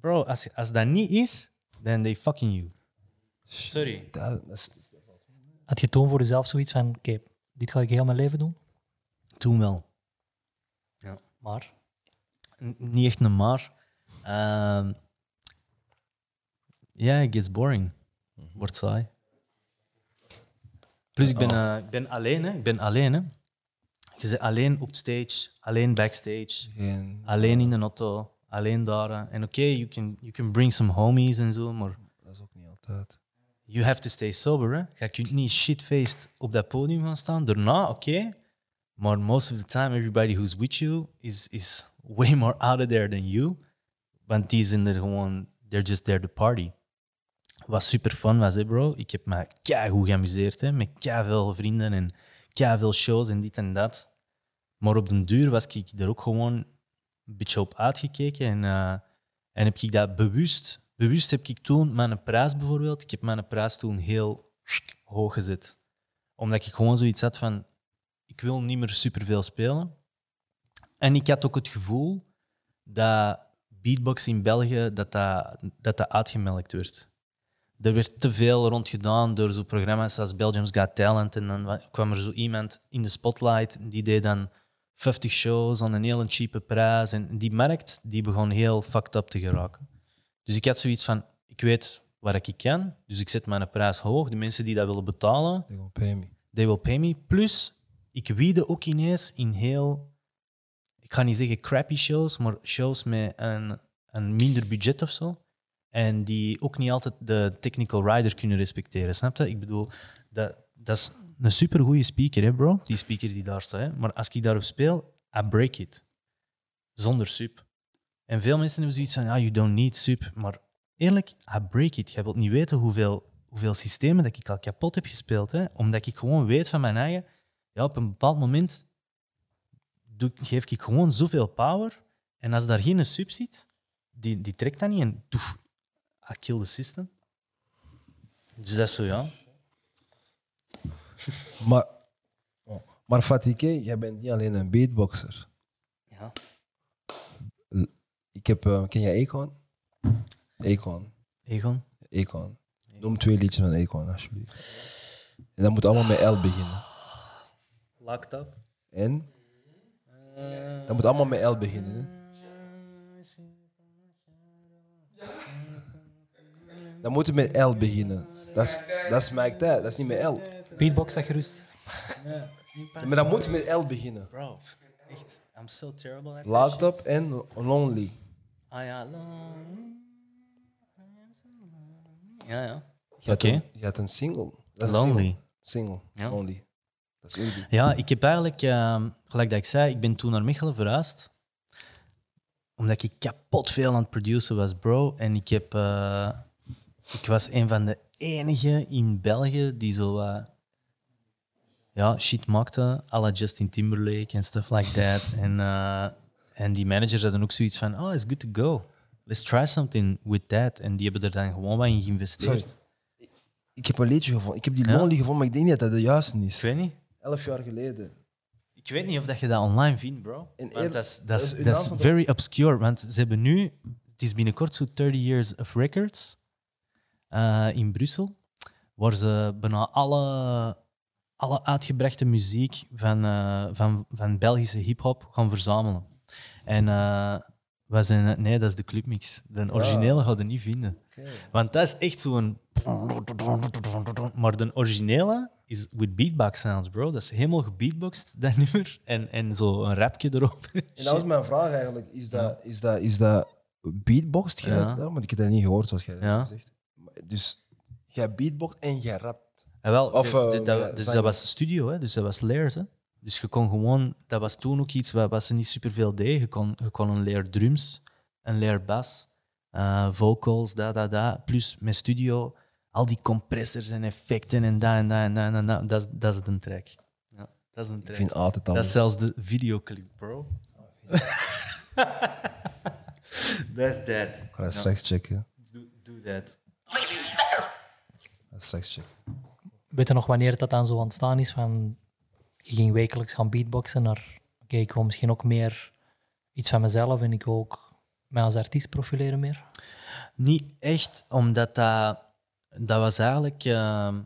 Bro, als, als dat niet is, then they fucking you. Sorry. Dat, dat is, Had je toen voor jezelf zoiets van, oké, dit ga ik heel mijn leven doen? Toen wel. Maar, N- niet echt een maar. Ehm, Ja, it gets boring. Wordt saai. Plus, ik ben, eh, ik ben alleen, hè. Ik ben alleen, hè. Je zit alleen op stage, alleen backstage, geen, alleen in de auto, alleen daar. hè. En oké, you, can, you can bring some homies en zo, maar dat is ook niet altijd. you have to stay sober, hè. Je kunt niet shitfaced op dat podium gaan staan. Daarna, oké. Maar most of the time, everybody who's with you is, is way more out of there than you. Want die zijn er gewoon, they're just there to party. Wat super fun was, hè, bro. Ik heb me goed geamuseerd, hè. Met veel vrienden en veel shows en dit en dat. Maar op den duur was ik er ook gewoon een beetje op uitgekeken. En, eh, en heb ik dat bewust... Bewust heb ik toen mijn prijs bijvoorbeeld... Ik heb mijn prijs toen heel hoog gezet. Omdat ik gewoon zoiets had van... Ik wil niet meer superveel spelen. En ik had ook het gevoel dat beatbox in België dat dat, dat, dat uitgemelkt werd. Er werd te veel rond gedaan door zo'n programma's als Belgium's Got Talent. En dan wa- kwam er zo iemand in de spotlight die deed dan 50 shows aan een hele cheape prijs. En die markt die begon heel fucked up te geraken. Dus ik had zoiets van, ik weet waar ik kan, dus ik zet mijn prijs hoog. De mensen die dat willen betalen, They gonna pay me. they will pay me. Plus, ik wiede ook ineens in heel, ik ga niet zeggen crappy shows, maar shows met een, een minder budget of zo. En die ook niet altijd de technical rider kunnen respecteren, snap je? Ik bedoel, dat, dat is een supergoeie speaker, hè, bro? Die speaker die daar staat. Hè? Maar als ik daarop speel, I break it. Zonder sub. En veel mensen hebben zoiets van, ah, you don't need sub. Maar eerlijk, I break it. Jij wilt niet weten hoeveel, hoeveel systemen dat ik al kapot heb gespeeld. Hè? Omdat ik gewoon weet van mijn eigen, ja, op een bepaald moment doe, geef ik gewoon zoveel power. En als daar geen sub zit, die, die trekt dat niet en toef, I kill the system. Dus dat is zo, ja. Maar, maar Fatike, jij bent niet alleen een beatboxer. ja. Ik heb, eh, ken jij Akon? Akon. Egon? Akon. Noem twee liedjes van Akon, alsjeblieft. En dat moet allemaal met L beginnen. Locked up? En? Dat moet allemaal met L beginnen. Hè? Dan moet het met L beginnen. Dat is, dat is Mike Tij, dat is niet met L. beatbox dat gerust. Maar dan moet het met L beginnen. Bro, echt, I'm so terrible at up en Lonely. Ah ja, lonely. Ja, ja. Je had, Oké. een, je had een single. Dat Lonely. Single. Single. Ja. Lonely. Dat is. Ja, ik heb eigenlijk, ehm, gelijk dat ik zei, ik ben toen naar Mechelen verhuisd. Omdat ik kapot veel aan het produceren was, bro. En ik, heb, eh, ik was een van de enigen in België die zo ja, shit maakte, à la Justin Timberlake en stuff like that. En, eh, en die managers hadden ook zoiets van, oh, it's good to go. Let's try something with that. En die hebben er dan gewoon wat in geïnvesteerd. Sorry. Ik heb een liedje gevonden. Ik heb die Ja? Lonely gevonden, maar ik denk niet dat dat de juiste Ik is. weet niet. Elf jaar geleden. Ik weet niet of dat je dat online vindt, bro. En Want dat is, dat is, dat is very obscure. Want ze hebben nu, het is binnenkort zo 30 years of records eh, in Brussel, waar ze bijna alle, alle uitgebrachte muziek van, eh, van, van Belgische hip-hop gaan verzamelen. En eh, we zijn, nee, dat is de clubmix. De originele ga je niet vinden. Want dat is echt zo'n. Maar de originele is with beatbox sounds, bro. Dat is helemaal gebeatboxed, dat nummer. En, en zo een rapje erop. En dat was mijn vraag eigenlijk. Is dat, is dat, is dat beatboxed? Ja. Ja, want ik heb dat niet gehoord, zoals jij Ja. Maar Dus jij beatboxt en jij rapt. Ja, wel, Of, dus, eh, dat, ja, dus dat was studio, hè? dus dat was layers. Hè? Dus je kon gewoon, dat was toen ook iets wat, wat ze niet superveel deden. Je kon, je kon een layer drums, een layer bass, eh, vocals, dat, dat, dat. Plus met studio, al die compressors en effecten en dat en dat en dat. En dat, dat, is, dat is een track. Ja, dat is een Ik track. vind altijd al. Dat is zelfs de videoclip, bro. That's that. Ik ga dat straks checken. Do, do that. Dat straks checken. Weet je nog wanneer dat dan zo ontstaan is? Van, je ging wekelijks gaan beatboxen naar... Oké, ik wil misschien ook meer iets van mezelf en ik wil ook mij als artiest profileren meer. Niet echt, omdat dat, dat was eigenlijk... ehm,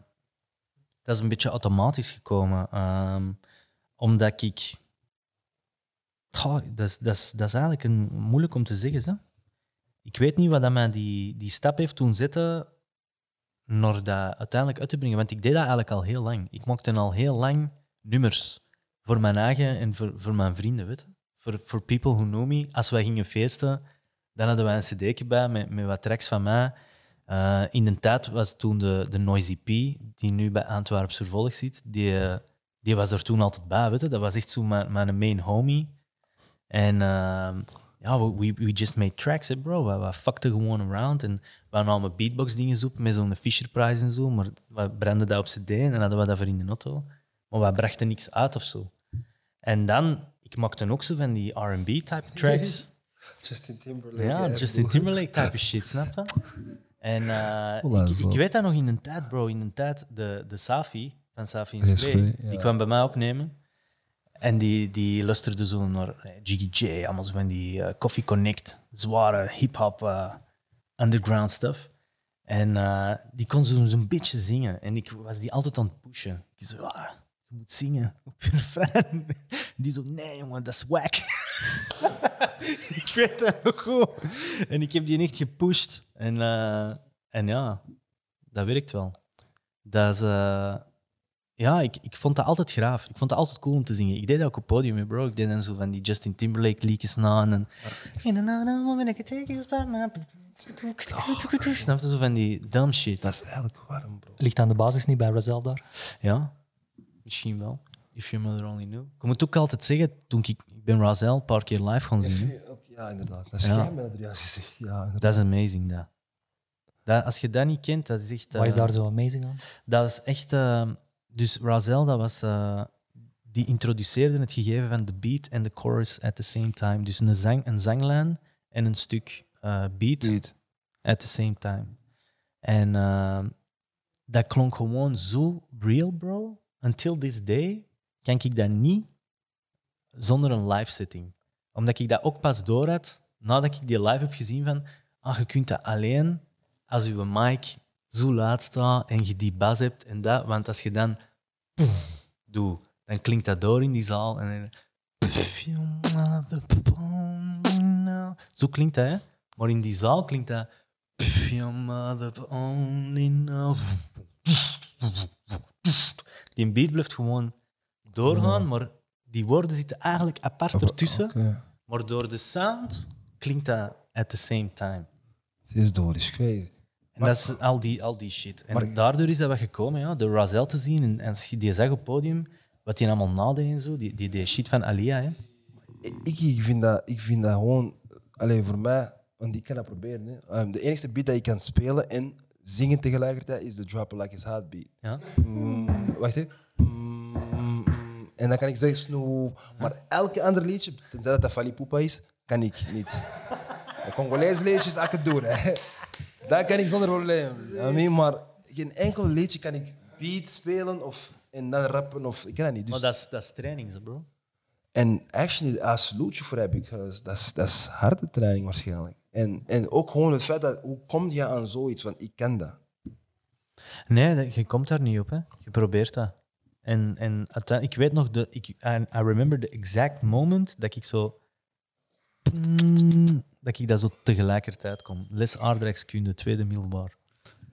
dat is een beetje automatisch gekomen. ehm, omdat ik... Goh, dat, is, dat, is, dat is eigenlijk een, moeilijk om te zeggen. Hè? Ik weet niet wat dat mij die, die stap heeft doen zetten naar dat uiteindelijk uit te brengen. Want ik deed dat eigenlijk al heel lang. Ik maakte al heel lang nummers voor mijn eigen en voor, voor mijn vrienden. Weet? Voor, voor people who know me. Als wij gingen feesten, dan hadden wij een cd'tje bij met, met wat tracks van mij. Eh, in de tijd was toen de, de Noisy P, die nu bij Antwerps Vervolg zit, die, die was er toen altijd bij. Weet je? Dat was echt zo mijn, mijn main homie. En ehm, ja, we, we, we just made tracks, hè, bro. We, we fuckten gewoon around. En we hadden allemaal beatbox dingen op met zo'n Fisher Prize en zo. Maar we brandden dat op cd en dan hadden we dat voor in de auto. Maar we brachten niks uit of zo. En dan, ik maakte ook zo van die R&B type tracks. Justin Timberlake. Ja, Justin bro. Timberlake type shit, snap je? En eh, ik, ik weet dat nog in de tijd, bro. In de tijd, de, de Safi van Safi en Yes, Spray, Spray, ja. die kwam bij mij opnemen. En die, die luisterde zo naar eh, GDJ, allemaal zo van die eh, Coffee Connect, zware hip-hop eh, underground stuff. En die kon zo- zo'n beetje zingen. En ik was die altijd aan het pushen. Ik zo, ah, je moet zingen op je refrein. Die zo, nee jongen, dat is wack. ik weet dat nog goed. En ik heb die echt gepusht. En, en ja, dat werkt wel. Dat is, ja, ik, ik vond dat altijd graaf. Ik vond dat altijd cool om te zingen. Ik deed dat ook op het podium, bro. Ik deed dan zo van die Justin Timberlake liedjes na. En dan... In another moment I can take you by my... Snap je zo van die dumb shit? Dat is eigenlijk warm, bro. Ligt aan de basis niet bij Razel daar? Ja, misschien wel. If your mother only knew. Ik moet ook altijd zeggen, toen ik, ik ben Razel een paar keer live gaan zien. Ja, inderdaad. Dat is Ja. gezegd. Ja. Dat is amazing, dat. dat. Als je dat niet kent, dat is echt... Wat is eh, daar zo amazing aan? Dat is echt... eh, dus Razel, dat was... eh, die introduceerde het gegeven van de beat en de chorus at the same time. Dus een, zang, een zanglijn en een stuk eh, beat Beat. at the same time. En eh, dat klonk gewoon zo real, bro. Until this day kan ik dat niet zonder een live setting. Omdat ik dat ook pas door had nadat ik die live heb gezien van ah, je kunt dat alleen als je mic zo laat staat en je die bas hebt en dat. Want als je dan doet, dan klinkt dat door in die zaal en. Zo klinkt dat, hè? Maar in die zaal klinkt dat... Die beat blijft gewoon doorgaan, maar die woorden zitten eigenlijk apart ertussen. Maar door de sound klinkt dat at the same time. Het is door, is crazy. En dat is al die, al die shit. En Maar- daardoor is dat wat gekomen, ja, door Razel te zien. En, en die zag op het podium, wat hij allemaal nadeed en zo, die, die, die shit van Alia. Hè. Ik, ik, vind dat, ik vind dat gewoon... Alleen voor mij, want ik kan dat proberen. Hè. Ehm, de enige beat dat ik kan spelen en zingen tegelijkertijd is de Drop Like It's Hot beat. Ja? Mm, wacht even. Mm. En dan kan ik zeggen Snoop. Maar elke ander liedje, tenzij dat dat Fali Pupa is, kan ik niet. De Congolese liedjes, ik het doen. Hè. Dat kan ik zonder probleem. I mean, maar geen enkel liedje kan ik beat spelen of, en dan rappen. Of, ik kan dat niet. Dus, Maar dat is, dat is training, bro. En actually, I salute you for that, because dat is, dat is harde training waarschijnlijk. En, en ook gewoon het feit dat, hoe kom je aan zoiets? Want ik ken dat. Nee, dat- je komt daar niet op. Hè. Je probeert dat. En, en uiteindelijk, ik weet nog, de, ik, I, I remember the exact moment dat ik zo dat ik dat zo tegelijkertijd kon. Les aardrijkskunde, tweede middelbaar.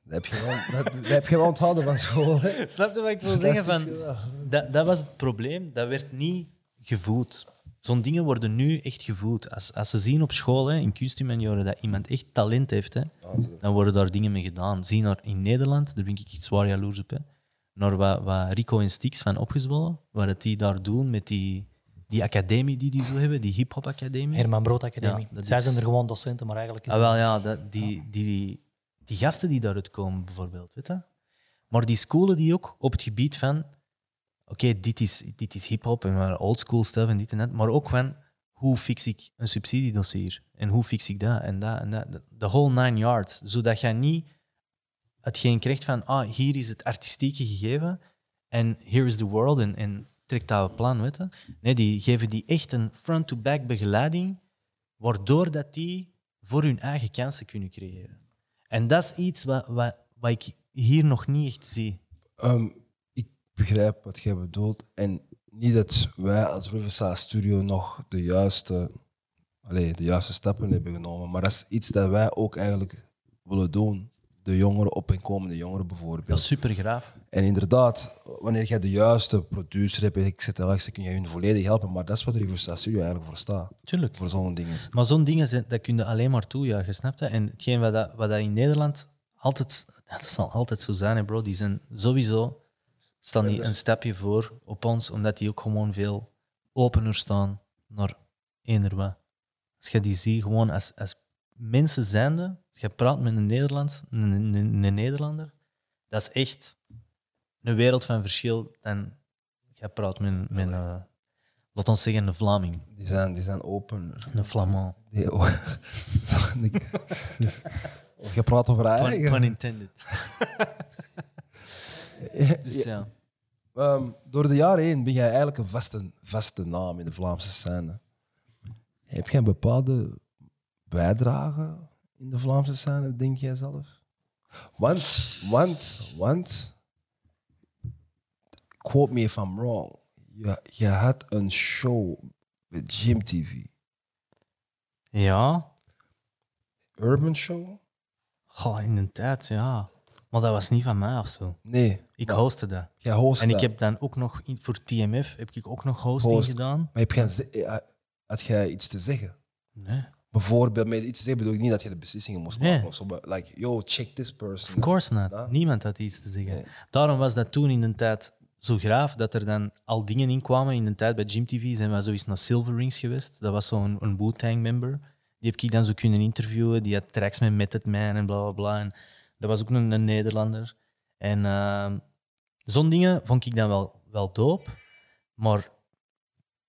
Dat heb je wel, dat, dat heb je wel onthouden van school. Hè? Snap je wat ik wil zeggen? Van, dat, dat was het probleem. Dat werd niet gevoed. Zo'n dingen worden nu echt gevoed. Als, als ze zien op school, hè, in kunsthumanioren, dat iemand echt talent heeft, hè, dan worden daar dingen mee gedaan. Zie naar in Nederland, daar ben ik iets zwaar jaloers op. Hè, naar wat, wat Rico en Stix van opgezwollen, wat het die daar doen met die, die academie die die zo hebben, die hip-hop academie. Herman Brood Academie. Ja, dat Zij is- zijn er gewoon docenten, maar eigenlijk is Ah, wel ja, dat, die, die, die gasten die daaruit komen, bijvoorbeeld, weet je? Maar die schoolen die ook op het gebied van, oké, dit is, dit is hip-hop en maar oldschool stuff en dit en dat, maar ook van hoe fix ik een subsidiedossier en hoe fix ik dat en dat en dat. De- De whole nine yards, zodat je niet hetgeen krijgt van, ah, hier is het artistieke gegeven en here is the world en, dat plan, weet je? Nee, die geven die echt een front-to-back begeleiding, waardoor dat die voor hun eigen kansen kunnen creëren. En dat is iets wat, wat, wat ik hier nog niet echt zie. Ehm, ik begrijp wat jij bedoelt. En niet dat wij als Riverside Studio nog de juiste, allee, de juiste stappen hebben genomen. Maar dat is iets dat wij ook eigenlijk willen doen. De jongeren, op en komende jongeren bijvoorbeeld. Dat is super graaf. En inderdaad, wanneer jij de juiste producer hebt, dan kun je hun volledig helpen. Maar dat is wat de Riverside Studio eigenlijk voor staat. Tuurlijk. Voor zo'n dingen. Maar zo'n dingen, dat kun je alleen maar toejuichen, snap je? En hetgeen wat, dat, wat dat in Nederland altijd, dat zal altijd zo zijn, hè, bro. Die zijn sowieso, staan die een stapje voor op ons, omdat die ook gewoon veel opener staan naar eender wat. Als je die ziet, gewoon als, als mensen zijnde, als je praat met een, Nederlands, een, een, een Nederlander, dat is echt een wereld van verschil dan je praat met, met uh, laat ons zeggen, een Vlaming, Die zijn, die zijn open. een Flamand. Die, oh, oh, je praat over eigen. pun intended. dus ja. Ehm, door de jaren heen ben jij eigenlijk een vaste, vaste naam in de Vlaamse scène. Heb jij een bepaalde bijdrage in de Vlaamse scène, denk jij zelf? Want, want, want, quote me if I'm wrong, je, je had een show met Jim TV. Ja, Urban Show? Goh, in de tijd, ja. Maar dat was niet van mij of zo. Nee. Ik hostte dat. Jij host En ik heb dan ook nog in- voor TMF heb ik ook nog hosting Host. gedaan. Maar heb jij, ze- eh, had jij iets te zeggen? Nee, Bijvoorbeeld, met iets te zeggen bedoel ik niet dat je de beslissingen moest Nee. maken of zo, maar like, yo, check this person. of course not. Niemand had iets te zeggen. Daarom was dat toen in de tijd zo graaf dat er dan al dingen in kwamen. In de tijd bij Gym TV zijn we zo eens naar Silver Rings geweest. Dat was zo'n een Wu-Tang member. Die heb ik dan zo kunnen interviewen. Die had tracks met Method Man en bla bla bla. En dat was ook een, Nederlander. En ehm, zo'n dingen vond ik dan wel, wel dope. Maar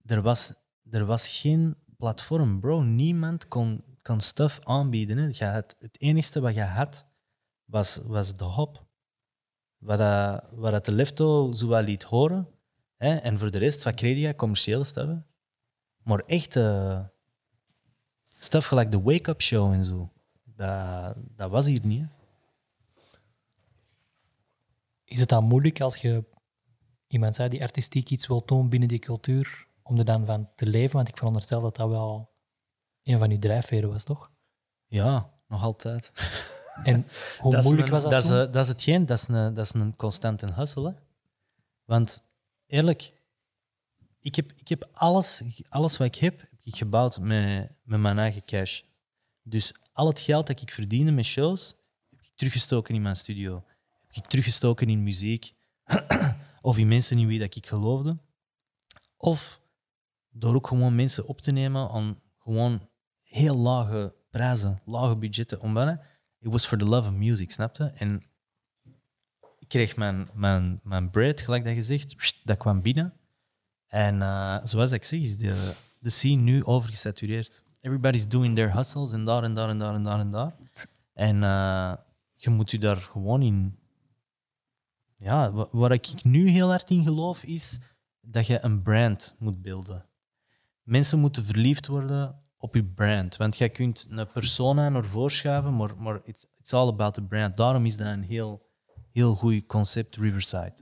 er was, er was geen platform, bro. Niemand kon, kon stuff aanbieden. Hè. Had, het enigste wat je had, was, was de hop. Wat, dat, wat dat de Lefto zo wel liet horen. Hè. En voor de rest, wat kreeg je? Commerciële stuffen. Maar echt eh stuff gelijk de wake-up show en zo. Dat, dat was hier niet. hè. Is het dan moeilijk als je iemand zei die artistiek iets wil doen binnen die cultuur, om er dan van te leven? Want ik veronderstel dat dat wel een van uw drijfveren was, toch? Ja, nog altijd. En hoe moeilijk een- was dat, dat is, toen? dat is hetgeen, dat is een, dat is een constante hustle. Hè? Want eerlijk, ik heb, ik heb alles, alles wat ik heb, heb ik gebouwd met, met mijn eigen cash. Dus al het geld dat ik verdiende met shows, heb ik teruggestoken in mijn studio. Heb ik teruggestoken in muziek. of in mensen in wie dat ik geloofde. Of door ook gewoon mensen op te nemen aan gewoon heel lage prijzen, lage budgetten. Hè, it was for the love of music, snapte? En ik kreeg mijn, mijn, mijn bread, gelijk dat je zegt, dat kwam binnen. En eh, zoals ik zeg, is de, de scene nu overgesatureerd. Everybody's doing their hustles en daar en daar en daar en daar en daar. En eh, je moet je daar gewoon in... Ja, wa- waar ik nu heel hard in geloof, is dat je een brand moet beelden. Mensen moeten verliefd worden op je brand. Want jij kunt een persona naar voren schuiven, maar, maar it's, it's all about the brand. Daarom is dat een heel, heel goed concept, Riverside.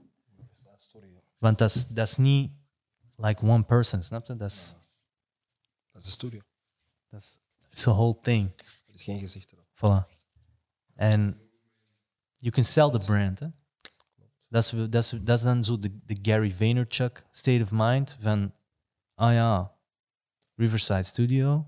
Want dat is, dat is niet like one person, snap je? Dat is, Dat is de studio. dat is it's a whole thing. Er is geen gezicht erop. Voilà. En you can sell the brand. Hè? Dat, is, dat, is, dat is dan zo de, de Gary Vaynerchuk state of mind van, ah ja, Riverside Studio,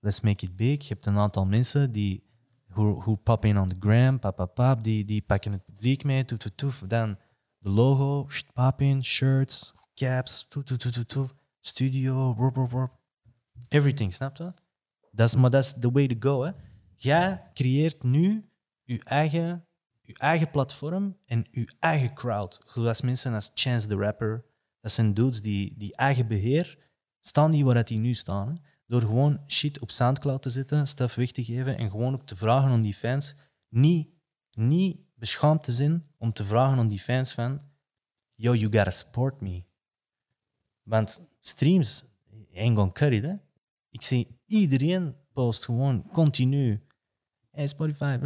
let's make it big. Je hebt een aantal mensen die who, who pop in on the gram, pap, die, die pakken het publiek mee, toef, toef, toef. Dan de logo, pop in, shirts, caps, toef, toef, toef, toef, studio, wop. everything, snap je? Dat maar dat is the way to go. Hè? Jij creëert nu je eigen, je eigen platform en je eigen crowd. Zoals mensen als Chance the Rapper. Dat zijn dudes die, die eigen beheer staan die waar die nu staan. Door gewoon shit op Soundcloud te zetten, stuff weg te geven en gewoon ook te vragen aan die fans. Niet, niet beschaamd te zijn om te vragen aan die fans van yo, you gotta support me. Want streams ain't gonna cut hè. Ik zie iedereen post gewoon continu. Hey, Spotify.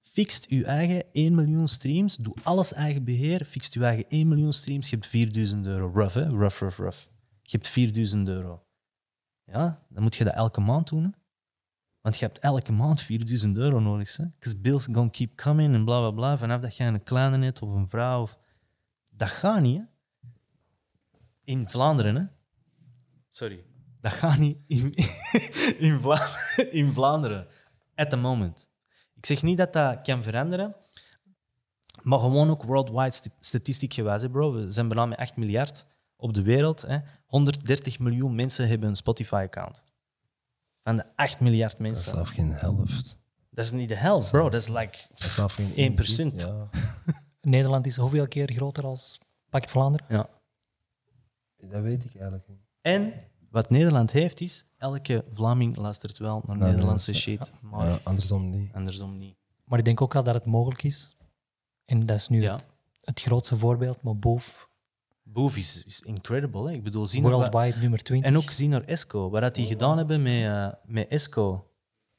Fixt uw eigen 1 miljoen streams. Doe alles eigen beheer. Fixt uw eigen 1 miljoen streams. Je hebt 4000 euro. Rough, hè? Rough, rough, rough. Je hebt 4000 euro. Ja, dan moet je dat elke maand doen. Want je hebt elke maand 4000 euro nodig. Because bills gonna keep coming en bla bla bla. Vanaf dat je een kleine hebt of een vrouw. Of... Dat gaat niet? In Vlaanderen, hè? Sorry. Dat gaat niet in, in, Vla in Vlaanderen. At the moment. Ik zeg niet dat dat kan veranderen. Maar gewoon ook worldwide st statistiek gewijs, bro. We zijn bijna met 8 miljard op de wereld. Hè. 130 miljoen mensen hebben een Spotify-account. Van de 8 miljard Dat is mensen. zelf geen helft. Dat is niet de helft, bro. Dat is like Dat is zelf geen 1%. Ja. Nederland is hoeveel keer groter als Pakt Vlaanderen? Ja. Dat weet ik eigenlijk niet. En wat Nederland heeft is, elke Vlaming luistert wel naar Naar Nederlandse shit, maar Ja, andersom niet. andersom niet. Maar ik denk ook wel dat het mogelijk is. En dat is nu Ja. het, het grootste voorbeeld, maar Boef, Boef is, is incredible. Hè? Ik bedoel, zien worldwide nummer 20. En ook gezien naar Esco. Wat dat die gedaan hebben met, eh, met Esco.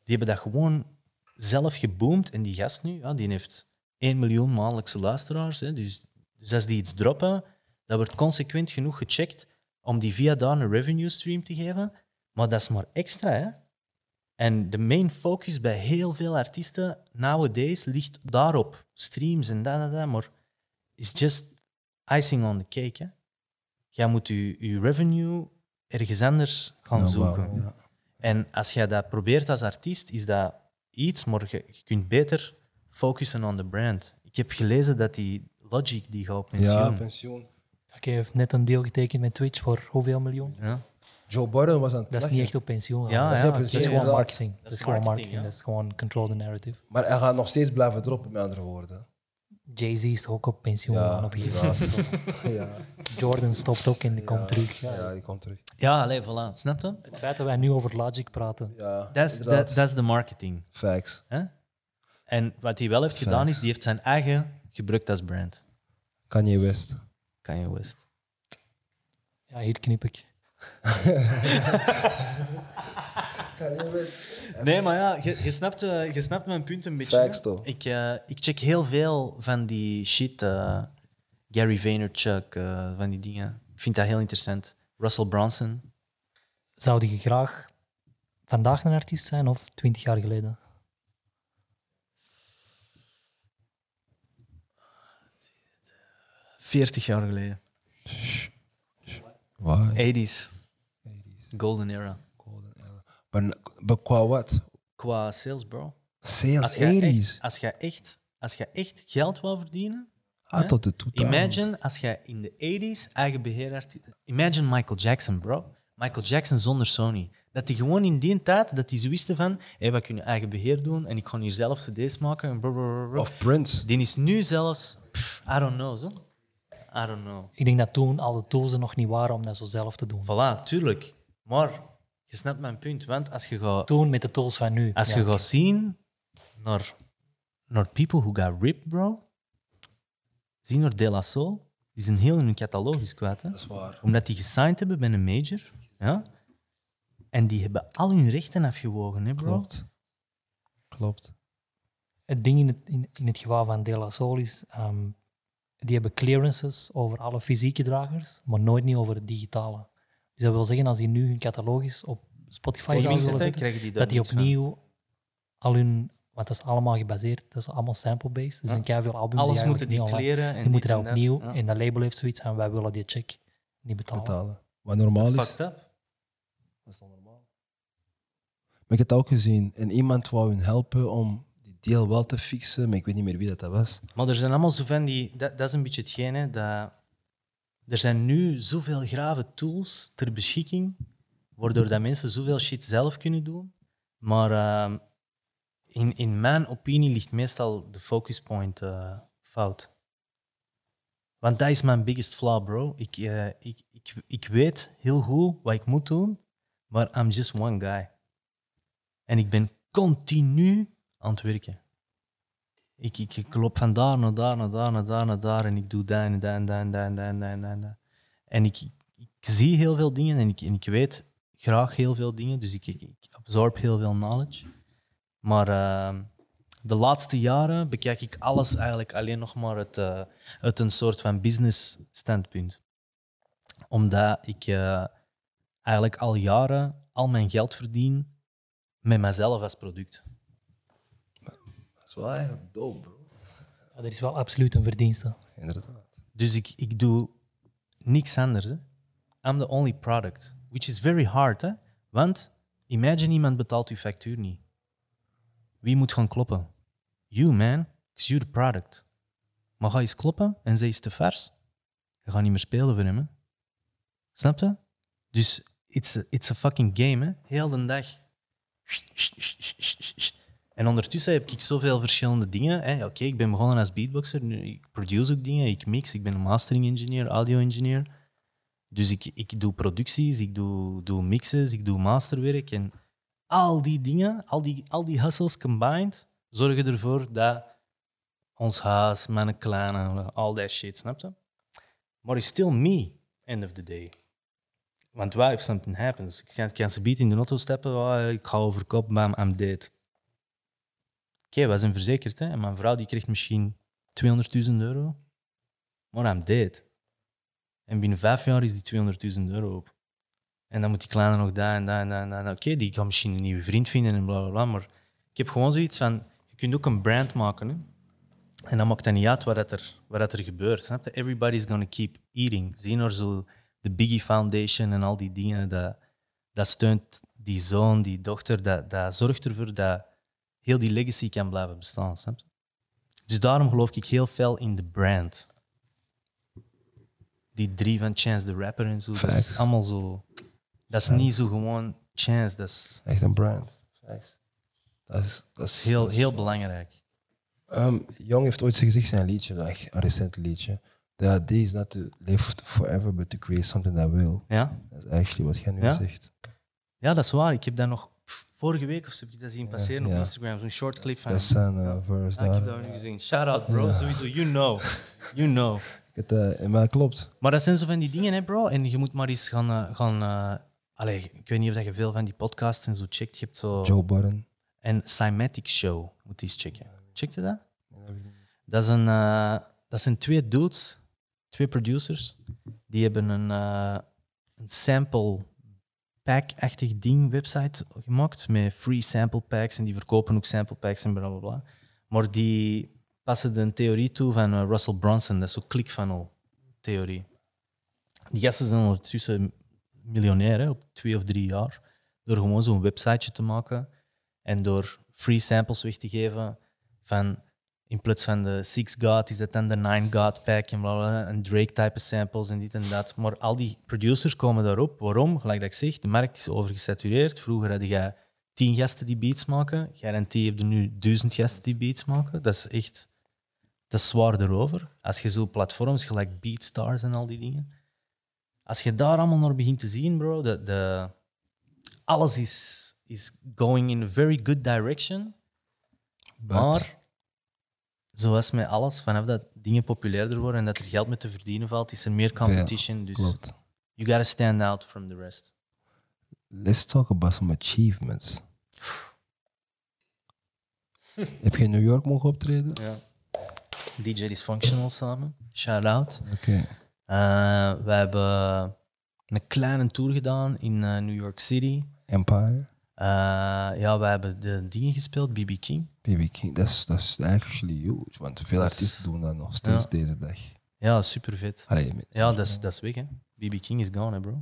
Die hebben dat gewoon zelf geboomd. En die gast nu, ja, die heeft 1 miljoen maandelijkse luisteraars. Hè. Dus, dus als die iets droppen, dat wordt consequent genoeg gecheckt om die via daar een revenue stream te geven. Maar dat is maar extra. Hè. En de main focus bij heel veel artiesten nowadays ligt daarop. Streams en dat, dat, dat. Maar is just icing on the cake. Hè. Jij moet je, je revenue ergens anders gaan Ja, zoeken. ja. En als je dat probeert als artiest, is dat iets, maar je, je kunt beter focussen op de brand. Ik heb gelezen dat die Logic die gaat op pensioen. Ja, pensioen. Oké, hij heeft net een deal getekend met Twitch voor hoeveel miljoen? Ja. Joe Budden was aan het Dat is niet echt op pensioen. Ja, dat, is, dat gewoon marketing. Dat, is gewoon marketing. Dat is gewoon control the narrative. Maar hij gaat nog steeds blijven droppen, met andere woorden. Jay-Z is ook op pensioen Ja, op moment. Ja, Jordan stopt ook en die komt terug. Ja. ja, die komt terug. Ja, allee, voilà. Snap je? Het feit dat wij nu over Logic praten, Ja, Dat is de marketing. Facts. Hè? En wat hij wel heeft gedaan, is die heeft zijn eigen gebruikt als brand. Kanye West. Kanye West. ja, hier knip ik. Nee, maar ja, je, je, snapt, eh, je snapt mijn punt een beetje. Facts, toch? Ik, eh, ik check heel veel van die shit. eh, Gary Vaynerchuk, eh, van die dingen. Ik vind dat heel interessant. Russell Brunson. Zou je graag vandaag een artiest zijn of twintig jaar geleden? Veertig jaar geleden. Why? 80s. Golden era. Maar, maar qua wat? Qua sales, bro. Sales Als je 80s. echt, als je echt, als je echt geld wil verdienen, Ah, tot de 2000s. Imagine als jij in de 80s eigen beheerartiest... Imagine Michael Jackson, bro. Michael Jackson zonder Sony. Dat hij gewoon in die tijd, dat hij zo wisten van, hey, we kunnen eigen beheer doen en ik ga hier zelf cd's maken. En blablabla. Of Prince. Die is nu zelfs, pff, I don't know, zo. I don't know. Ik denk dat toen al de tools er nog niet waren om dat zo zelf te doen. Voilà, tuurlijk. Maar je snapt mijn punt, want als je gaat, Toen met de tools van nu. als Ja. je gaat zien naar, naar people who got ripped, bro, zie naar De La Soul, die zijn heel in hun catalogus kwijt. Hè? Dat is waar. Omdat die gesigned hebben bij een major. Ja? En die hebben al hun rechten afgewogen, hè, bro? Klopt. Klopt. Het ding in het, in, in het geval van De La Soul is, ehm, die hebben clearances over alle fysieke dragers, maar nooit niet over het digitale. Dus dat wil zeggen, als die nu hun catalogus op Spotify zou willen en zetten, krijgen die daar dat die van. opnieuw al hun, want dat is allemaal gebaseerd, dat is allemaal sample-based. Dus Ja. dan krijg je veel albums Alles die moeten die niet kleren en Die moeten dit dat en dat. opnieuw, Ja. en dat label heeft zoiets aan, wij willen die check niet betalen. betalen. Wat normaal is. Fucked up. Dat is wel normaal. Maar ik heb het ook gezien. En iemand wou hun helpen om die deal wel te fixen, maar ik weet niet meer wie dat, dat was. Maar er zijn allemaal zo van die... Dat, dat is een beetje hetgeen, hè, dat... Er zijn nu zoveel grave tools ter beschikking, waardoor dat mensen zoveel shit zelf kunnen doen. Maar ehm, in, in mijn opinie ligt meestal de focus point eh, fout. Want dat is mijn biggest flaw, bro. Ik, eh, ik, ik, ik weet heel goed wat ik moet doen, maar I'm just one guy. En ik ben continu aan het werken. Ik, ik, ik loop van daar naar daar, naar daar, naar daar, naar daar. En ik doe dat en dat en dat en en en en en ik, ik zie heel veel dingen en ik, en ik weet graag heel veel dingen. Dus ik, ik, absorb heel veel knowledge. Maar ehm, de laatste jaren bekijk ik alles eigenlijk alleen nog maar uit, uit een soort van business standpunt. Omdat ik eh, eigenlijk al jaren al mijn geld verdien met mezelf als product. Dat is wel eigenlijk dope, bro. Ja, dat is wel absoluut een verdienste. Inderdaad. Dus ik, ik doe niks anders. Hè. I'm the only product. Which is very hard. Hè? Want imagine iemand betaalt uw factuur niet. Wie moet gaan kloppen? You, man. Because you the product. Maar ga eens kloppen en zij is te vers. Je gaat niet meer spelen voor hem. Hè? Snap je? Dus it's a, it's a fucking game. Hè? Heel de dag. En ondertussen heb ik zoveel verschillende dingen. Oké, ik ben begonnen als beatboxer. Ik produce ook dingen, ik mix. Ik ben een mastering engineer, audio engineer. Dus ik, ik doe producties, ik doe, doe mixes, ik doe masterwerk. En al die dingen, al die, al die hustles combined, zorgen ervoor dat ons huis, mijn kleine, al dat shit, snap je? Maar it's still me, end of the day. Want what if something happens? Ik kan, kan ze beat in de auto stappen, oh, ik ga over kop, bam, I'm dead. Oké, wij zijn verzekerd, hè? en mijn vrouw die krijgt misschien 200.000 euro, maar I'm dead. En binnen vijf jaar is die 200.000 euro op. En dan moet die kleine nog daar en daar en daar. Oké, die kan misschien een nieuwe vriend vinden en bla bla bla. Maar ik heb gewoon zoiets van: je kunt ook een brand maken. Hè? En dan maakt dat niet uit wat, dat er, wat dat er gebeurt. Snap je? Everybody's gonna keep eating. Zie nou zo de Biggie Foundation en al die dingen. Dat, dat steunt die zoon, die dochter. Dat, dat zorgt ervoor dat heel die legacy kan blijven bestaan. Snap? Dus daarom geloof ik heel veel in de brand. Die drie van Chance the Rapper en zo. Dat is allemaal zo. Dat is niet zo gewoon Chance. Dat is Echt een brand. Dat is, dat is heel, dat is- heel belangrijk. Ehm, Jong heeft ooit gezegd een liedje, een recent liedje. The idea is not to live forever, but to create something that will. Ja? Dat is actually wat jij nu Ja? zegt. ja, dat is waar. Ik heb dat nog vorige week of zo heb ik dat zien passeren op Instagram. Zo'n short clip van Dat zijn eh, verse Ja, ik heb dat nu gezien. Shout out, bro. Sowieso, you know. You know. Het, eh, maar dat klopt. Maar dat zijn zo van die dingen, hè, bro. En je moet maar eens gaan. eh, gaan allee, ik weet niet of dat je veel van die podcasts en zo checkt. Je hebt zo. Joe Budden. En Cymatic Show moet je eens checken. Check je dat? Dat, is een, dat zijn twee dudes, twee producers. Die hebben een, een sample pack-achtig ding website gemaakt met free sample packs. En die verkopen ook sample packs en bla bla bla. Maar die passen de theorie toe van eh, Russell Brunson. Dat is zo'n clickfunnel theorie. Die gasten zijn ondertussen miljonair hè, op twee of drie jaar. Door gewoon zo'n websiteje te maken en door free samples weg te geven van in plaats van de Six God is dat dan de Nine God pack en bla en Drake type samples en dit en dat. Maar al die producers komen daarop. Waarom? Gelijk dat ik zeg, de markt is overgesatureerd. Vroeger had je tien gasten die beats maken. Garantie heb je nu duizend gasten die beats maken. Dat is echt dat is zwaar erover. Als je zo platforms gelijk Beatstars en al die dingen. Als je daar allemaal naar begint te zien, bro, de, de, alles is, is going in a very good direction. But- Maar zoals met alles, vanaf dat dingen populairder worden en dat er geld mee te verdienen valt, is er meer competition. Dus Klopt. you gotta stand out from the rest. Let's talk about some achievements. Heb je in New York mogen optreden? Ja. DJ Dysfunctional samen. Shout out. Oké. Eh, we hebben een kleine tour gedaan in eh, New York City. Empire, Eh, ja, we hebben de dingen gespeeld, BB King. BB King. Dat is, dat is actually huge, want veel Dat is- artiesten doen dat nog steeds Ja. deze dag. Ja, super vet. Allee, Ja, dat is, dat is weg, hè. BB King is gone, hè, bro.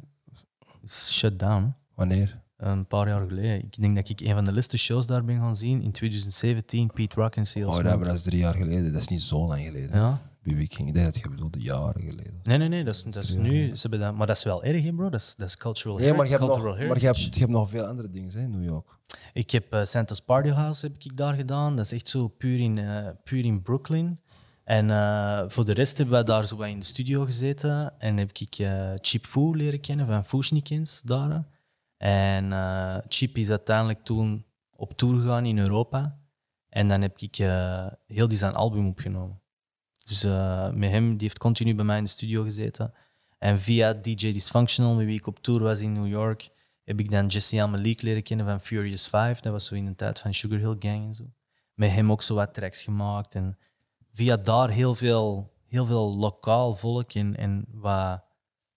Is shut down. Wanneer? Een paar jaar geleden. Ik denk dat ik een van de laatste shows daar ben gaan zien in 2017, Pete Rock en Seal Oh, dat, is drie jaar geleden. Dat is niet zo lang geleden. Ja. King, ik denk dat je bedoelde jaren geleden. Nee, nee, nee, dat is, dat is nu. Ze hebben dat, maar dat is wel erg, hè, bro. Dat is, dat is cultural, Nee, maar je hebt, nog, cultural maar je hebt, heritage. je hebt nog veel andere dingen hè, in New York. Ik heb eh, Santa's Party House heb ik daar gedaan. Dat is echt zo puur in, eh, puur in Brooklyn. En eh, voor de rest hebben we daar zo wat in de studio gezeten. En heb ik Chip Foo leren kennen van Fushnikins daar. En Chip is uiteindelijk toen op tour gegaan in Europa. En dan heb ik heel die zijn album opgenomen. Dus eh, met hem, die heeft continu bij mij in de studio gezeten. En via DJ Dysfunctional, met wie ik op tour was in New York, heb ik dan Jesse Al Malik leren kennen van Furious 5. Dat was zo in de tijd van Sugar Hill Gang en zo. Met hem ook zo wat tracks gemaakt. En via daar heel veel, heel veel lokaal volk en, en wat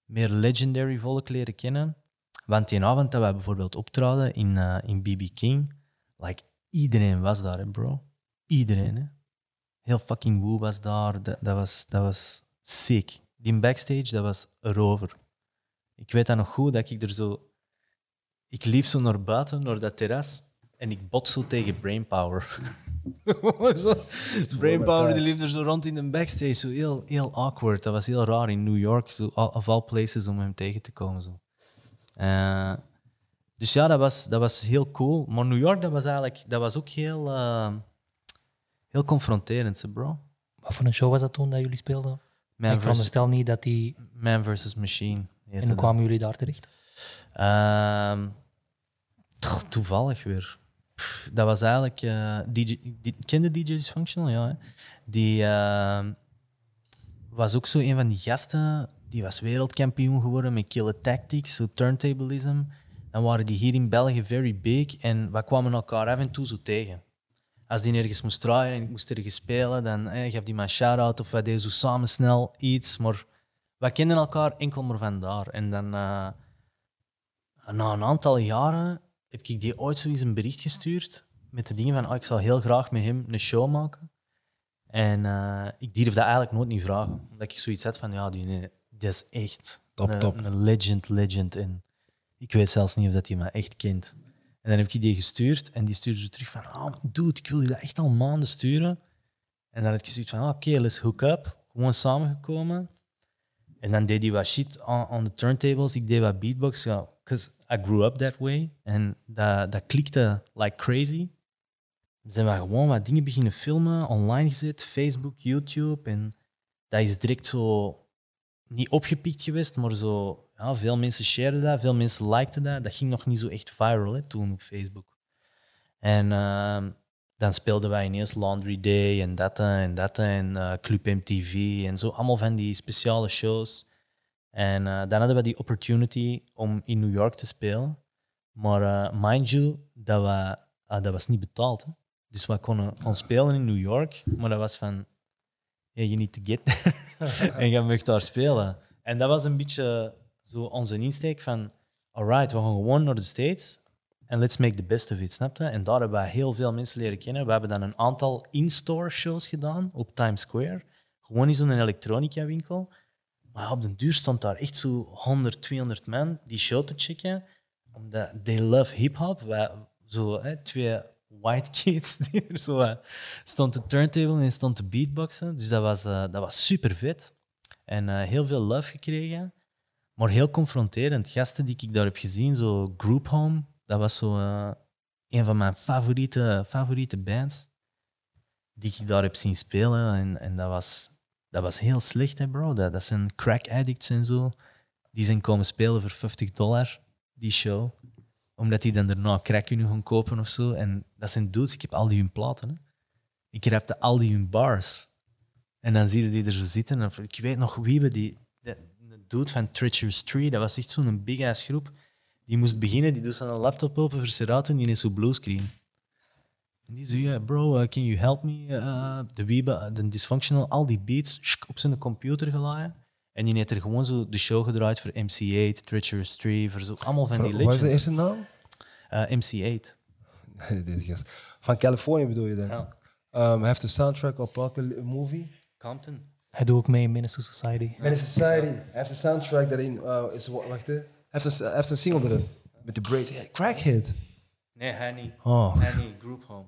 meer legendary volk leren kennen. Want die avond dat wij bijvoorbeeld optraden in, eh, in BB King, like, iedereen was daar, hè, bro. Iedereen, hè. Heel fucking Woo was daar. Dat, dat, was, dat was sick. Die backstage, dat was erover. Ik weet dat nog goed, dat ik er zo... Ik liep zo naar buiten, naar dat terras, en ik bot zo tegen Brainpower. Brainpower die liep er zo rond in de backstage, zo heel, heel awkward. Dat was heel raar in New York, zo, of all places, om hem tegen te komen. Zo. Eh, dus ja, dat was, dat was heel cool. Maar New York, dat was eigenlijk dat was ook heel, eh, heel confronterend, hè, bro. Wat voor een show was dat toen dat jullie speelden? Man ik veronderstel niet dat die... Man versus Machine. En hoe kwamen jullie daar terecht? Ehm, toevallig weer. Pff, dat was eigenlijk. eh DJ, die, kende DJ Dysfunctional? Ja. Hè? Die ehm, was ook zo een van die gasten. Die was wereldkampioen geworden met Killer Tactics, zo turntablism. Dan waren die hier in België very big en we kwamen elkaar af en toe zo tegen. Als die ergens moest draaien en ik moest ergens spelen, dan eh, gaf die maar een shout-out of wij deden zo samen snel iets. Maar wij kenden elkaar enkel maar vandaar. En dan, eh, na een aantal jaren, heb ik die ooit zoiets een bericht gestuurd met de dingen van oh, ik zou heel graag met hem een show maken. En eh, ik durfde dat eigenlijk nooit niet vragen. Omdat ik zoiets had van, ja, die, nee, die is echt Top, een, top. een legend, legend. En ik weet zelfs niet of dat hij me echt kent. En dan heb ik die gestuurd en die stuurde zo terug van, oh, dude, ik wil je dat echt al maanden sturen. En dan had ik gestuurd van, ah, oké, let's hook up. Gewoon samengekomen. En dan deed hij wat shit on, on the turntables. Ik deed wat beatbox. Because I grew up that way. En dat, dat klikte like crazy. Dan zijn we gewoon wat dingen beginnen filmen, online gezet, Facebook, YouTube. En dat is direct zo niet opgepikt geweest, maar zo, ja, veel mensen shareden dat, veel mensen likten dat. Dat ging nog niet zo echt viral hè, toen op Facebook. En ehm, dan speelden wij ineens Laundry Day en dat en dat en eh, Club MTV en zo. Allemaal van die speciale shows. En eh, dan hadden we die opportunity om in New York te spelen. Maar eh, mind you, dat, we, ah, dat was niet betaald. Hè. Dus we konden ons spelen in New York, maar dat was van, yeah, you need to get there. en je mag daar spelen. En dat was een beetje zo onze insteek van, alright, we gaan gewoon naar de States en let's make the best of it, snap je? En daar hebben we heel veel mensen leren kennen. We hebben dan een aantal in-store shows gedaan op Times Square. Gewoon in zo'n elektronica winkel. Maar op den duur stond daar echt zo 100, 200 man die show te checken. Omdat they love hip-hop. Zo hè, twee white kids die er zo eh, stond te turntable en stond te beatboxen. Dus dat was, eh, dat was super vet. En eh, heel veel love gekregen. Maar heel confronterend. Gasten die ik daar heb gezien, zo Group Home, dat was zo eh, een van mijn favoriete, favoriete bands. Die ik daar heb zien spelen. En, en dat, was, dat was heel slecht, hè, bro. Dat, dat zijn crack addicts en zo. Die zijn komen spelen voor 50 dollar, die show. Omdat die dan daarna crack kunnen gaan kopen of zo. En dat zijn dudes, ik heb al die hun platen. Hè. Ik rapte al die hun bars. En dan zie je die er zo zitten. En ik weet nog wie we die... De, de dude van Treacherous Tree, dat was echt zo'n big-ass groep. Die moest beginnen, die doet zijn laptop open voor Serato en die is zo bluescreen. En die zei, yeah, bro, uh, can you help me? Uh, de Wiebe, de Dysfunctional, al die beats shk, op zijn computer geladen. En die heeft er gewoon zo de show gedraaid voor MC8, Treacherous Tree, voor zo allemaal van die Wat is de legends. eerste naam? Eh, MC8. Deze gast. Van Californië bedoel je dan? Ja. Um, hij heeft een soundtrack op welke movie? Compton. Hij doet ook mee in Minister Society. Menace Society. Hij heeft een soundtrack daarin. Uh, is, wacht, hè. Hij heeft, een, hij heeft een single erin. Met de braids. Hey, crackhead. Nee, hij niet. Oh. Hij niet. Group Home.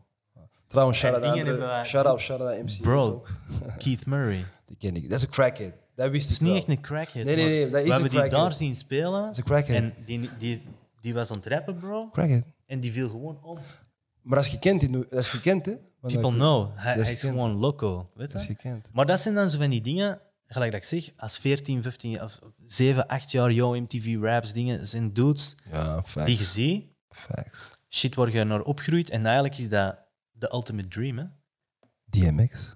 Trouwens, shout-out wij- shout-out, shout-out aan MC. Bro. Keith Murray. Die ken ik. Dat is een crackhead. Dat wist Het is ik niet wel. echt een crackhead. Nee, nee, nee, dat is We een hebben die daar zien spelen. is een crackhead. En die, die, die was aan het rappen, bro. Crackhead. En die viel gewoon om. Maar als je kent, als je kent, hè? People know. Hij, is hij is gekend. gewoon loco. Weet Dat je? Maar dat zijn dan zo van die dingen, gelijk dat ik zeg, als 14, 15, of 7, 8 jaar Yo MTV raps dingen zijn dudes Ja, facts. die je ziet, facts. shit waar je naar opgroeit. En eigenlijk is dat de ultimate dream. Hè? DMX.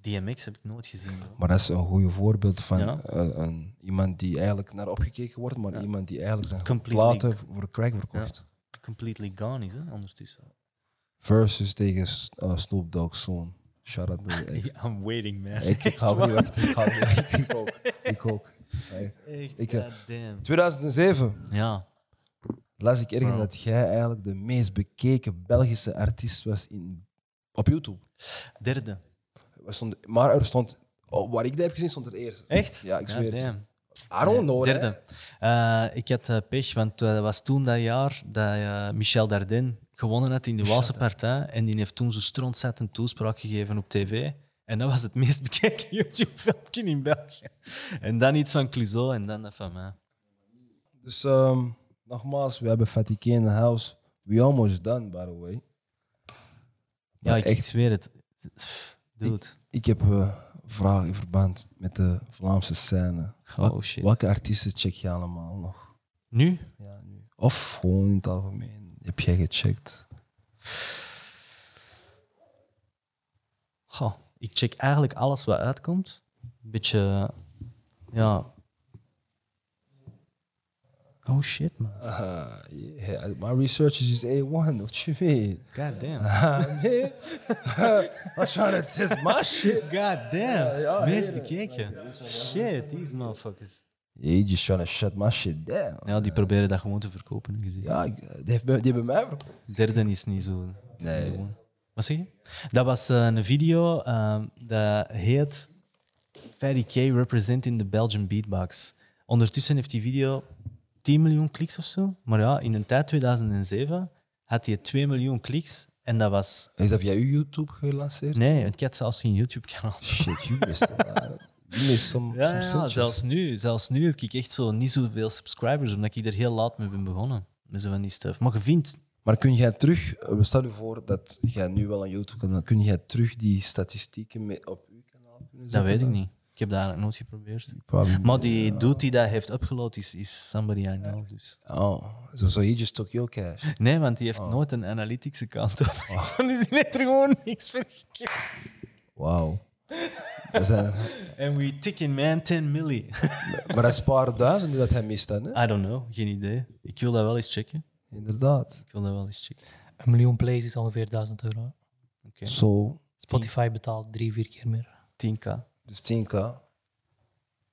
DMX heb ik nooit gezien. bro. Maar dat is een goede voorbeeld van Ja. eh, een, iemand die eigenlijk naar opgekeken wordt, maar iemand die eigenlijk zijn Completely- platen voor crack verkocht. Completely gone is, hè, ondertussen. Versus tegen uh, Snoop Dogg's zoon. Shout out naar I'm waiting, man. ik, ik ga niet weg. Ik niet weg. Ik ook. Ik ook. Hey. Echt, Ik, eh, goddamn. 2007 Ja. las ik ergens Wow. dat jij eigenlijk de meest bekeken Belgische artiest was in, op YouTube. Derde. Er stond, maar er stond, oh, waar ik dat heb gezien, stond er eerst. Echt? Ja, ik zweer het. I don't know. Derde. Eh, ik had eh, pech, want dat was toen dat jaar dat eh, Michel Dardenne gewonnen had in de Waalse partij. En die heeft toen zo strontzet een toespraak gegeven op tv. En dat was het meest bekeken YouTube-filmpje in België. En dan iets van Clouseau en dan dat van mij. Dus ehm, nogmaals, we hebben Fatike in the house. We almost done, by the way. Ja, Maar ik, ik echt, zweer het. Dude. ik heb eh, vragen in verband met de Vlaamse scène. Oh, shit. Welke artiesten check je allemaal nog? Nu? Ja, nu. Of gewoon in het algemeen. Heb jij gecheckt? Goh, ik check eigenlijk alles wat uitkomt. Beetje, ja... Oh shit, man. Uh, yeah, my research is A1. What you mean? God damn. I'm trying to test my shit. God damn. ja, ja. bekeken. Shit, these motherfuckers. You just trying to shut my shit down. Ja, die proberen dat gewoon te verkopen. gezien. Ja, ik- die, heeft, bij- die hebben mij verkocht. Derde is niet zo. Nee. Wat zeg je? Dat was eh, een video ehm, dat heet Fatty K representing the Belgian beatbox. Ondertussen heeft die video 10 miljoen kliks of zo. Maar ja, in de tijd 2007 had hij 2 miljoen kliks. En dat was... Is dat via uw YouTube gelanceerd? Nee, ik had zelfs geen YouTube-kanaal. Shit, you missed it. man. Ja, ja, zelfs nu, zelfs nu heb ik echt zo niet zoveel subscribers, omdat ik er heel laat mee ben begonnen. Met zo van die stuff. Maar je vindt, Maar kun jij terug, eh, stel je voor dat jij nu wel een YouTube-kanaal, kun jij terug die statistieken mee op uw kanaal kunnen dat zetten? weet ik niet. Ik heb dat eigenlijk nooit geprobeerd. Maar die dude die dat heeft upgeload is, is somebody I know. Dus. Oh, so, so he just took your cash. Nee, want die heeft nooit een analytics account op. dus die heeft er gewoon niks voor gekeken. Wauw. Dat zijn, En we tikken man 10 milli. maar dat is een paar duizenden dat hij mist dan, hè? I don't know, geen idee. Ik wil dat wel eens checken. Inderdaad. Ik wil dat wel eens checken. Een miljoen plays is ongeveer 1000 euro. Oké, Zo, Spotify betaalt drie, vier keer meer. 10k. dus 10k.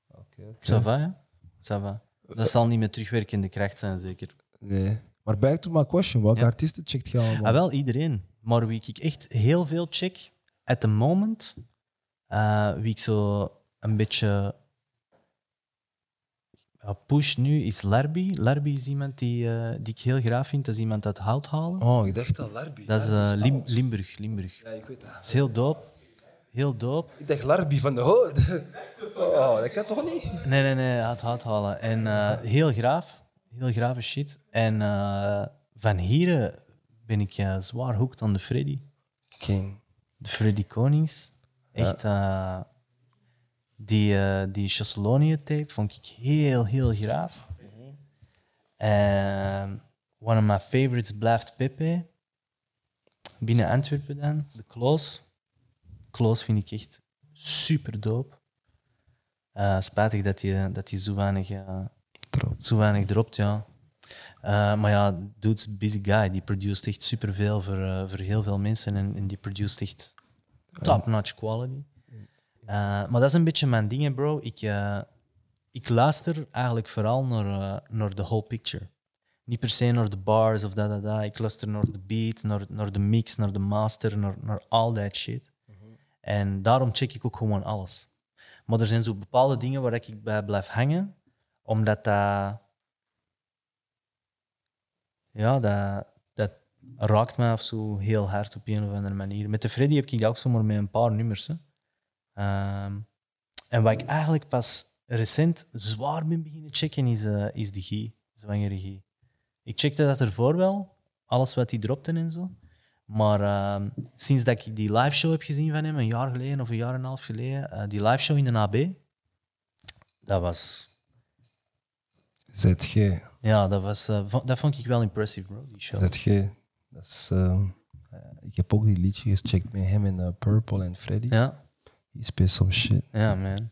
Oké. Ça va, ja? Va. Dat zal niet met terugwerkende kracht zijn, zeker. Nee. Maar back to my question. Welke Ja. artiesten checkt je allemaal? Ah, wel iedereen. Maar wie ik echt heel veel check, at the moment, eh, wie ik zo een beetje push nu, is Larby. Larby is iemand die, eh, die ik heel graag vind. Dat is iemand uit Hout halen. Oh, ik dacht al Larby. Dat is Lim- oud. Limburg. Limburg. Ja, ik weet dat. Dat is heel dope. Heel dope. Ik dacht Larby van de Hood. Oh, dat kan toch niet? Nee, nee, nee, uit Hout halen. En eh, heel graaf. Heel grave shit. En van hier ben ik zwaar hooked aan de Freddy. King. De Freddy Konings. Echt, eh, die, eh die Chasselonia-tape vond ik heel, heel graaf. En one of my favorites blijft Pepe. Binnen Antwerpen dan, de Kloos. Kloos vind ik echt super dope. Eh, spijtig dat hij dat die zo weinig, zo weinig dropt, ja. Maar ja, dude's busy guy. Die produceert echt superveel voor, voor heel veel mensen. En, en die produceert echt top-notch quality. Eh, maar dat is een beetje mijn ding, bro. Ik, eh, ik luister eigenlijk vooral naar, eh, naar de whole picture. niet per se naar de bars of dat, dat, dat. Ik luister naar de beat, naar, naar de mix, naar de master, naar, naar al dat shit. En daarom check ik ook gewoon alles. Maar er zijn zo bepaalde dingen waar ik bij blijf hangen, omdat dat. Ja, dat raakt mij of zo heel hard op een of andere manier. Met de Freddy heb ik dat ook zomaar met een paar nummers. Hè. Ehm, en wat ik eigenlijk pas recent zwaar ben beginnen checken, is, eh, is de Guy, zwangere Guy. Ik checkte dat ervoor wel, alles wat hij dropte en zo. Maar ehm, sinds dat ik die live show heb gezien van hem, een jaar geleden of een jaar en een half geleden, eh, die live show in de AB, dat was, ZG. ja, dat was, eh, dat vond ik wel impressive, bro, die show. ZG. Dat is, ehm, eh, ik heb ook die liedje gecheckt met hem en eh, Purple en Freddy. Ja, He spit some shit. ja, man.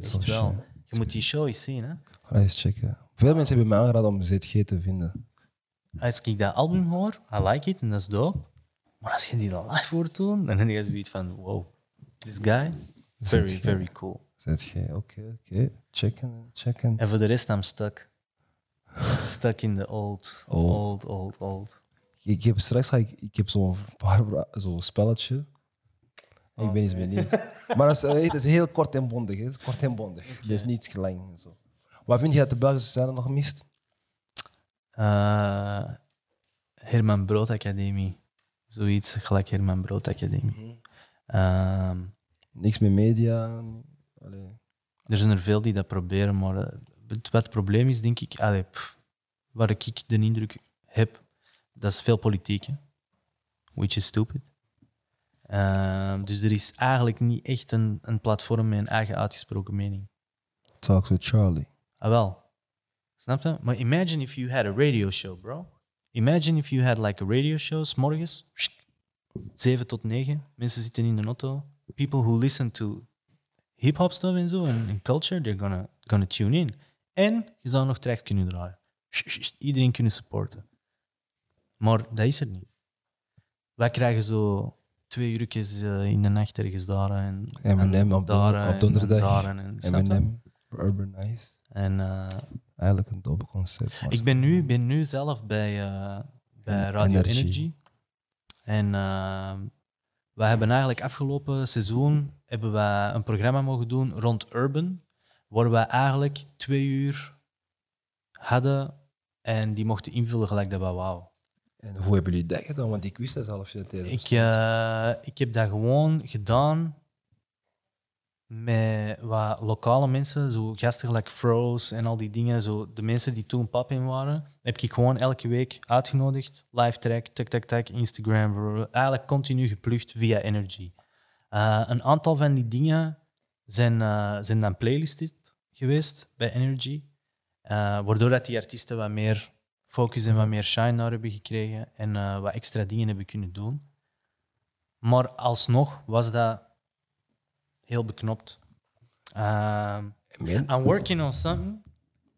Echt wel. shit. Je moet die show eens zien, hè. Ga eens checken. Veel mensen hebben mij aangeraden om ZG te vinden. Als ik dat album hoor, I like it en dat is dope. Maar als je die dan live hoort doen, dan heb je zoiets van, wow, this guy, very, ZG. very cool. ZG, oké, oké. Checken, checken. En voor de rest, I'm stuck. Stuck in the old, old, old, old. Ik heb straks ga ik, ik heb zo'n zo'n spelletje. Ik ben eens benieuwd. maar het is, eh, het is heel kort en bondig. Het is kort en bondig. Het is niet lang. Zo. Wat vind je dat de Belgische scène nog mist? Eh, Herman Brood Academie. Zoiets gelijk Herman Brood Academie. Ehm, Niks meer media. Allee. er zijn er veel die dat proberen, maar het, wat het probleem is, denk ik, allee, pff, waar ik de indruk heb, dat is veel politiek. Hè? Which is stupid. Ehm, dus er is eigenlijk niet echt een, een platform met een eigen uitgesproken mening. Talks with Charlie. Ah, wel. Snap je? Maar imagine if you had a radio show, bro. Imagine if you had like a radio show, s morgens, 7 tot 9. Mensen zitten in de auto. People who listen to hip-hop stuff en zo, en en culture, they're gonna, gonna tune in. En je zou nog terecht kunnen draaien. Iedereen kunnen supporten. Maar dat is er niet. Wij krijgen zo twee uurtjes eh, in de nacht ergens daar en, en op daar op donderdag. Eminem, Urbanize. en eh, Eigenlijk een dope concept. ik ben nu, ben nu zelf bij, eh, bij Radio Energy. Energy. En eh, we hebben eigenlijk afgelopen seizoen hebben we een programma mogen doen rond Urban, waar we eigenlijk twee uur hadden en die mochten invullen gelijk dat we wou. En hoe hebben jullie dat gedaan? Want ik wist dat zelf niet. Ik, eh, ik heb dat gewoon gedaan met wat lokale mensen, zo gasten gelijk Froze en al die dingen. Zo, de mensen die toen pap in waren, heb ik gewoon elke week uitgenodigd. Live track, tak, tak, tak, Instagram. Eigenlijk continu geplukt via Energy. Eh, een aantal van die dingen zijn, eh, zijn dan playlisted geweest bij Energy. Waardoor dat die artiesten wat meer focus en wat meer shine daar hebben gekregen en eh, wat extra dingen hebben kunnen doen. Maar alsnog was dat heel beknopt. Ehm, I'm working on something,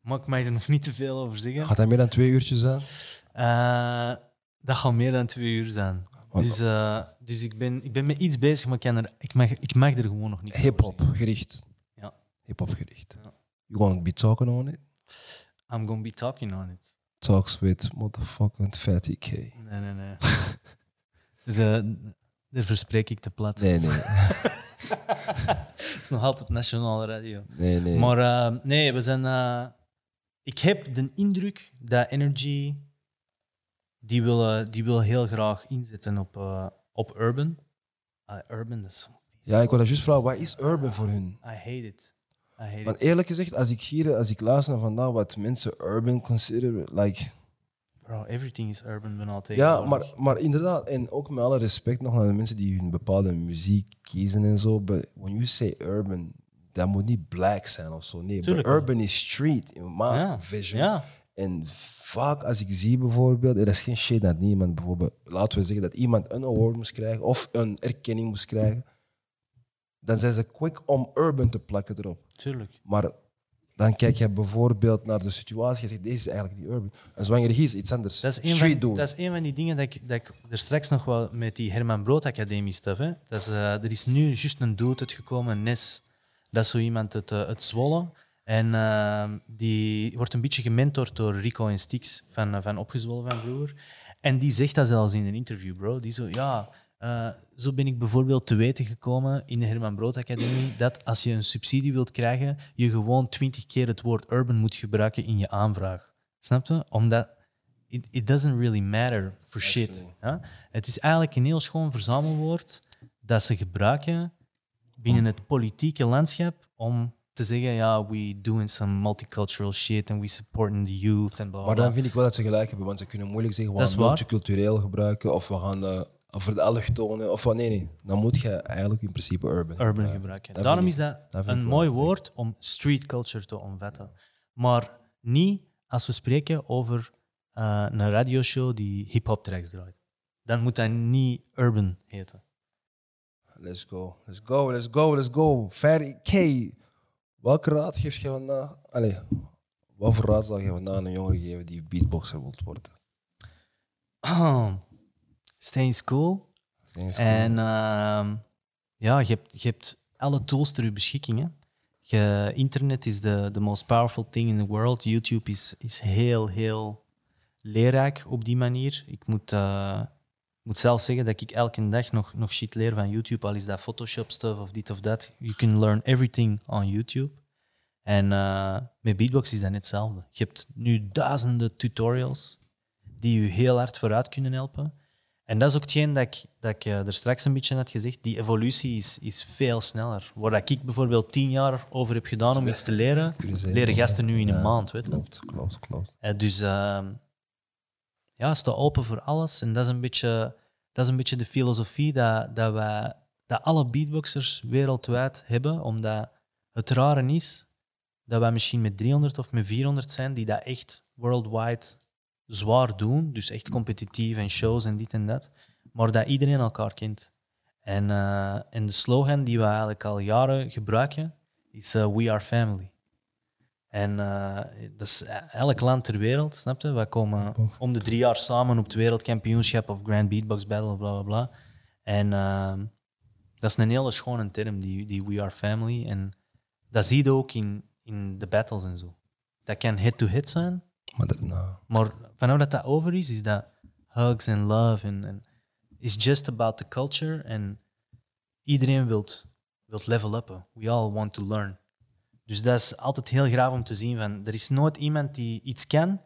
maar ik mag er nog niet te veel over zeggen. Gaat dat meer dan twee uurtjes zijn? Eh, dat gaat meer dan twee uur zijn. Dus, eh, dus ik, ben, ik ben met iets bezig, maar ik, kan er, ik, mag, ik mag er gewoon nog niet Hip-hop gericht. Ja. Hip-hop gericht. Ja. You gonna be talking on it? I'm gonna be talking on it. Talks with motherfucking Fatty K. Nee, nee, nee. daar, eh, daar verspreek ik te plat. Nee, nee. Het is nog altijd nationale radio. Nee, nee. Maar eh, nee, we zijn. eh, ik heb de indruk dat Energy. Die wil, die wil heel graag inzetten op, eh, op urban. Ah, urban, dat is ja, ik wil dat juist vragen. Wat is urban voor hun? I hate it. Want eerlijk gezegd, als ik hier, als ik luister naar vandaag wat mensen urban consideren, like, Bro, everything is urban ben al ja, maar, maar inderdaad, en ook met alle respect nog naar de mensen die hun bepaalde muziek kiezen en zo, but when you say urban, dat moet niet black zijn of zo. Nee, urban is street, in my ja. vision. Ja, En vaak als ik zie bijvoorbeeld, dat is geen shade naar niemand, bijvoorbeeld, laten we zeggen dat iemand een award moest krijgen of een erkenning moest krijgen, dan zijn ze quick om urban te plakken erop. Tuurlijk. Maar dan kijk je bijvoorbeeld naar de situatie, je zegt deze is eigenlijk niet urban. Een zwangere is iets anders. Dat is, een van, dat is een van die dingen dat ik, dat ik er straks nog wel met die Herman Brood Academie stuff. Hè. Dat is, eh, er is nu juist een dude uitgekomen, Nes. Dat is zo iemand uit, eh, uit Zwolle. En ehm, die wordt een beetje gementord door Rico en Stix van, eh, van Opgezwollen van vroeger. En die zegt dat zelfs in een interview, bro. Die zo, ja, eh, zo ben ik bijvoorbeeld te weten gekomen in de Herman Brood Academie dat als je een subsidie wilt krijgen, je gewoon twintig keer het woord urban moet gebruiken in je aanvraag. Snap je? Omdat it, it doesn't really matter for shit. Ja? Het is eigenlijk een heel schoon verzamelwoord dat ze gebruiken binnen het politieke landschap om te zeggen, ja, we doing some multicultural shit and we supporting the youth en bla bla, Maar dan vind ik wel dat ze gelijk hebben, want ze kunnen moeilijk zeggen we gaan multicultureel gebruiken of we gaan eh, voor de allochtonen of. Nee, nee. Dan moet je eigenlijk in principe urban. urban Ja. gebruiken. dat Daarom is dat, een mooi woord om street culture te omvatten. Maar niet als we spreken over eh, een radioshow die hip-hop tracks draait. Dan moet dat niet urban heten. Let's go, let's go, let's go, let's go. Ferry K. Welke raad geef je vandaag? Allee, wat voor raad zou je vandaag aan een jongere geven die beatboxer wilt worden? Stay in school. En ehm, ja, je hebt, je hebt alle tools ter je beschikking. Hè. Je, internet is de the most powerful thing in the world. YouTube is, is heel, heel leerrijk op die manier. Ik moet, eh, moet zelf zeggen dat ik elke dag nog, nog shit leer van YouTube. Al is dat Photoshop stuff of dit of dat. You can learn everything on YouTube. En eh, met beatbox is dat net hetzelfde. Je hebt nu duizenden tutorials die je heel hard vooruit kunnen helpen. En dat is ook hetgeen dat ik, dat ik eh, er straks een beetje had gezegd. Die evolutie is, is veel sneller. Waar dat ik bijvoorbeeld tien jaar over heb gedaan om iets te leren, leren gasten nu in een ja, maand. Weet? Klopt, klopt, klopt. Eh, dus ehm, ja, sta open voor alles. En dat is een beetje, dat is een beetje de filosofie dat, dat, wij, dat alle beatboxers wereldwijd hebben. Omdat het rare is dat wij misschien met 300 of met 400 zijn die dat echt worldwide zwaar doen. Dus echt competitief en shows en dit en dat. Maar dat iedereen elkaar kent. En, eh, en de slogan die we eigenlijk al jaren gebruiken is eh, We are family. En eh, dat is elk land ter wereld, snap je? Wij komen om de drie jaar samen op het wereldkampioenschap of Grand Beatbox Battle, bla bla bla. En ehm, dat is een hele schone term, die, die We Are Family. En dat zie je ook in, in de battles en zo. Dat kan hit-to-hit zijn, Maar daarna... maar vanaf dat dat over is, is dat hugs en love. En, en it's just about the culture. En iedereen wilt, wilt level uppen. We all want to learn. Dus dat is altijd heel graag om te zien. Van, er is nooit iemand die iets kan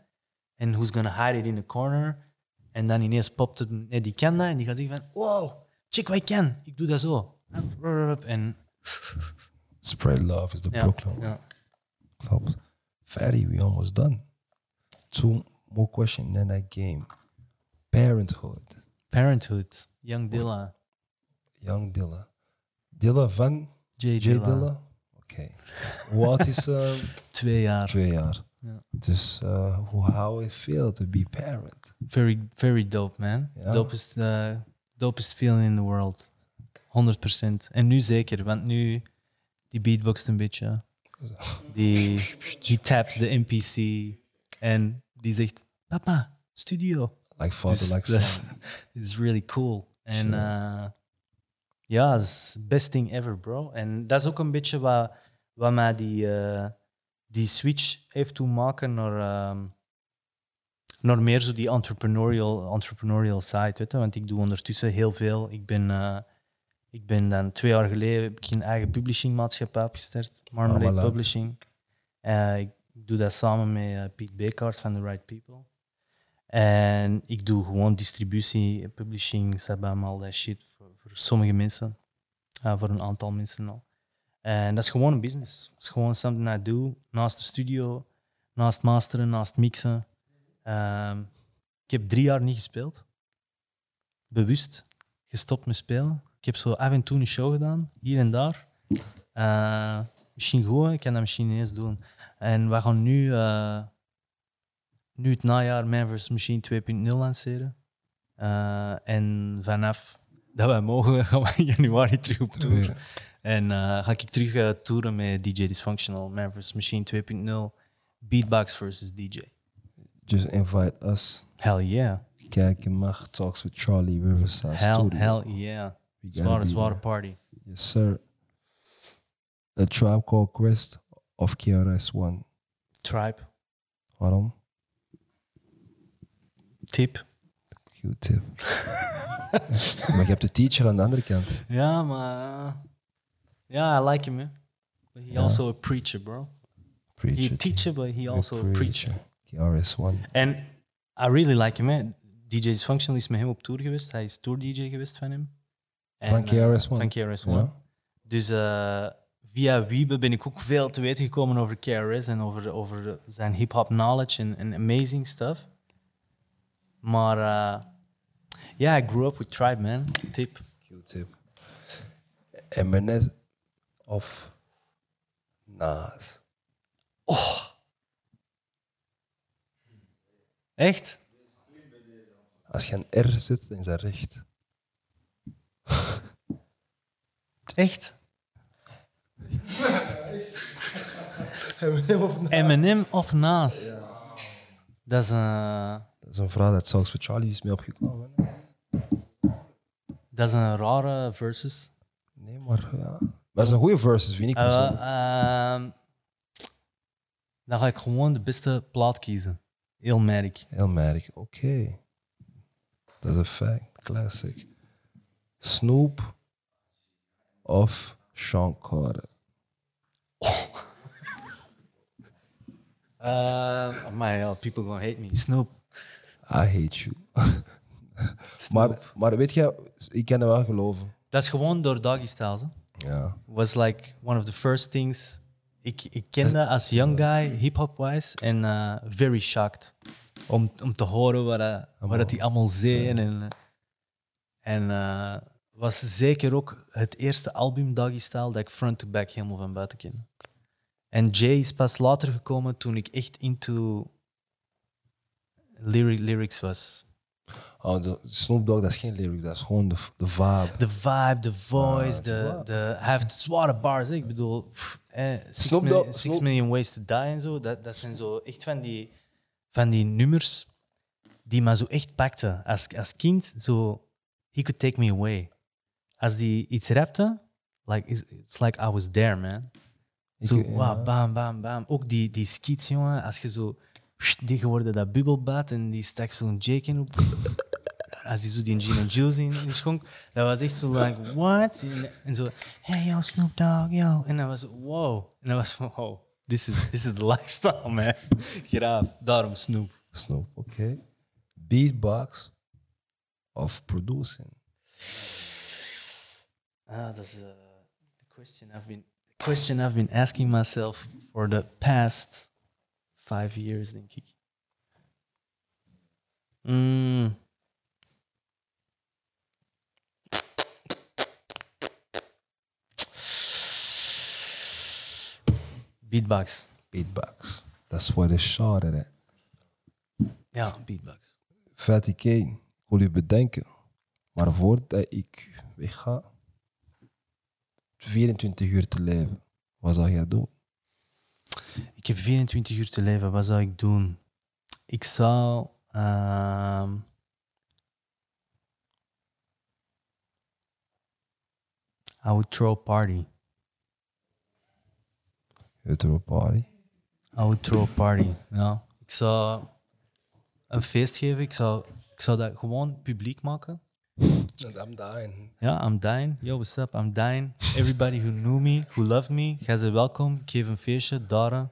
en who's gonna hide it in a corner. En dan ineens popt het, nee, die kan dat en die gaat zeggen van, wow, check wat ik kan. Ik doe dat zo. En Spread love is the ja, Brooklyn. ja. Klopt. Fatty, we almost done. Two more questions in that game. Parenthood. Parenthood, Young Dilla, Young Dilla. Dilla van J. J. Dilla. Dilla? Oké. Hoe oud is uh, Twee jaar. Twee jaar. Ja. Dus uh, hoe how it feel to be parent? Very, very dope, man. Ja. Dopest, uh, dopest feeling in the world. 100%. En nu zeker, want nu die beatboxt een beetje. Die, die taps de NPC en die zegt: Papa, studio. Like father, Dus like son. is really cool. En Sure. eh, ja, is best thing ever, bro. En dat is ook een beetje wat, wat mij die, eh, die switch heeft doen maken naar, ehm, naar meer zo die entrepreneurial, entrepreneurial side. Weet je? Want ik doe ondertussen heel veel. Ik ben, eh, ik ben dan twee jaar geleden heb ik een eigen publishingmaatschappij opgestart, Marmalade. Publishing. Ik doe dat samen met eh, Piet Beekaert van The Right People. En ik doe gewoon distributie, publishing, sabam, al dat shit voor, sommige mensen. Voor een aantal mensen al. En dat is gewoon een business. Het is gewoon something I do naast de studio, naast masteren, naast mixen. Ehm, ik heb drie jaar niet gespeeld. Bewust gestopt met spelen. Ik heb zo af en toe een show gedaan, hier en daar. Eh, misschien goed, ik kan dat misschien eens doen. En we gaan nu, eh, nu het najaar Man vs. Machine 2.0 lanceren. Eh, en vanaf dat wij mogen, gaan we in januari terug op tour. En eh, ga ik terug toeren met DJ Dysfunctional, Man vs. Machine 2.0, Beatbox versus DJ. Just invite us. Hell yeah. Kijk, je mag Talks with Charlie Riverside Hell, Studio. hell yeah. Zware, zware party. Yes, sir. A Tribe Called Quest of KRS-One? Tribe. Waarom? Tip. Q-tip. maar je hebt de teacher aan de andere kant. Ja, maar... Ja, I like him, man. But he Ja. also a preacher, bro. He a Preacher. teacher, but he also a preacher. KRS-One. En I really like him, man. DJ Dysfunctional is met hem op tour geweest. Hij is tour-DJ geweest van hem. En, Van eh, KRS-One? van KRS-One. Dus eh, via Wiebe ben ik ook veel te weten gekomen over KRS en over, over zijn hip-hop knowledge en, en amazing stuff. Maar eh, ja, I grew up with Tribe, man. Tip. Q-tip. Eminem of Nas? Echt? Als je een R zet, dan is dat recht. Echt? Eminem of Nas? Eminem of Nas? Dat is een... Dat is een vraag dat Songs for Charlie is mee opgekomen. Dat is een rare versus. Nee, maar ja. Dat is een goede versus, vind ik. Eh, ehm, dan ga ik gewoon de beste plaat kiezen. Heel merk. Heel merk. Oké. Dat is een fact. Classic. Snoop of Sean Carter? Uh, my oh, people gonna hate me. Snoop. I hate you. maar, maar weet je, ik kan het wel geloven. Dat is gewoon door Doggy Styles. Ja. Was like one of the first things ik, ik kende als young guy, hip-hop wise, en eh, very shocked om, om te horen wat, hij- wat dat die allemaal zeiden. En, eh, en eh, was zeker ook het eerste album Doggy Style dat ik front to back helemaal van buiten kende. En Jay is pas later gekomen toen ik echt into lyri- lyrics was. Oh, de Snoop Dogg, dat is geen lyrics, dat is gewoon de, de vibe. De vibe, de voice, Ah, de, de, hij heeft zware bars. Ik bedoel, pff, eh, Six, Snoop Million, Dogg- Six Snoop- Million Ways to Die en zo. Dat, dat zijn zo echt van die, van die nummers die me zo echt pakten. Als, als kind, zo, he could take me away. Als die iets rapte, like, it's, it's like I was there, man. Ik- Zo, wow, bam, bam, bam. Ook die, die skits, jongen. Als je zo die geworden dat bubbelbad en die stak zo'n Jake in op. Als die zo die Gino Juice in, in schonk, dat was echt zo like, what? En, en zo, hey yo, Snoop Dogg, yo. En dat was, wow. En dat was van, wow, this is, this is the lifestyle, man. Graaf, daarom Snoop. Snoop, oké. Beatbox of producing? Ah, is uh, the question I've been the question I've been asking myself for the past five years, denk ik. Mm. Beatbox. Beatbox. Is waar de shot hè. Ja, beatbox. Fatty K, ik wil je bedenken. Maar voordat ik wegga, 24 uur te leven, wat zou jij doen? Ik heb 24 uur te leven. Wat zou ik doen? Ik zou. ehm, I would throw a party. Hetero party. I would throw a party. Ja. Ik zou een feest geven. Ik zou, ik zou dat gewoon publiek maken. I'm dying. Ja, I'm dying. Yo, what's up? I'm dying. Everybody who knew me, who loved me, ga ze welkom. Ik geef een feestje, daar.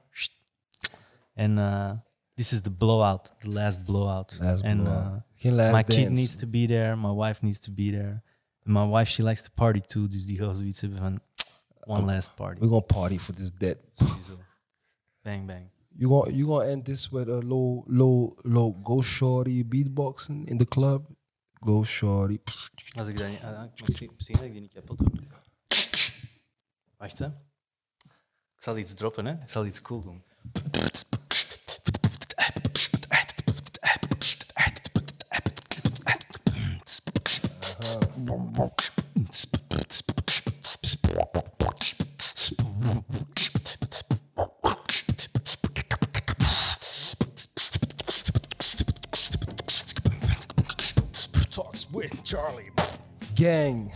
En uh, this is the blowout, the last blowout. Last en, blowout. uh, last my dance. kid needs to be there, my wife needs to be there. And my wife, she likes to party too, dus die gaat zoiets hebben van one last party. We're gonna party for this dead. Bang, bang. You gonna you gonna end this with a low low low go shorty beatboxing in the club? Go shorty. Als ik dat niet... ah, ik moet zien, dat ik die niet kapot. Wacht, hè. Ik zal iets droppen, hè. Ik zal iets cool doen. Talks Gang.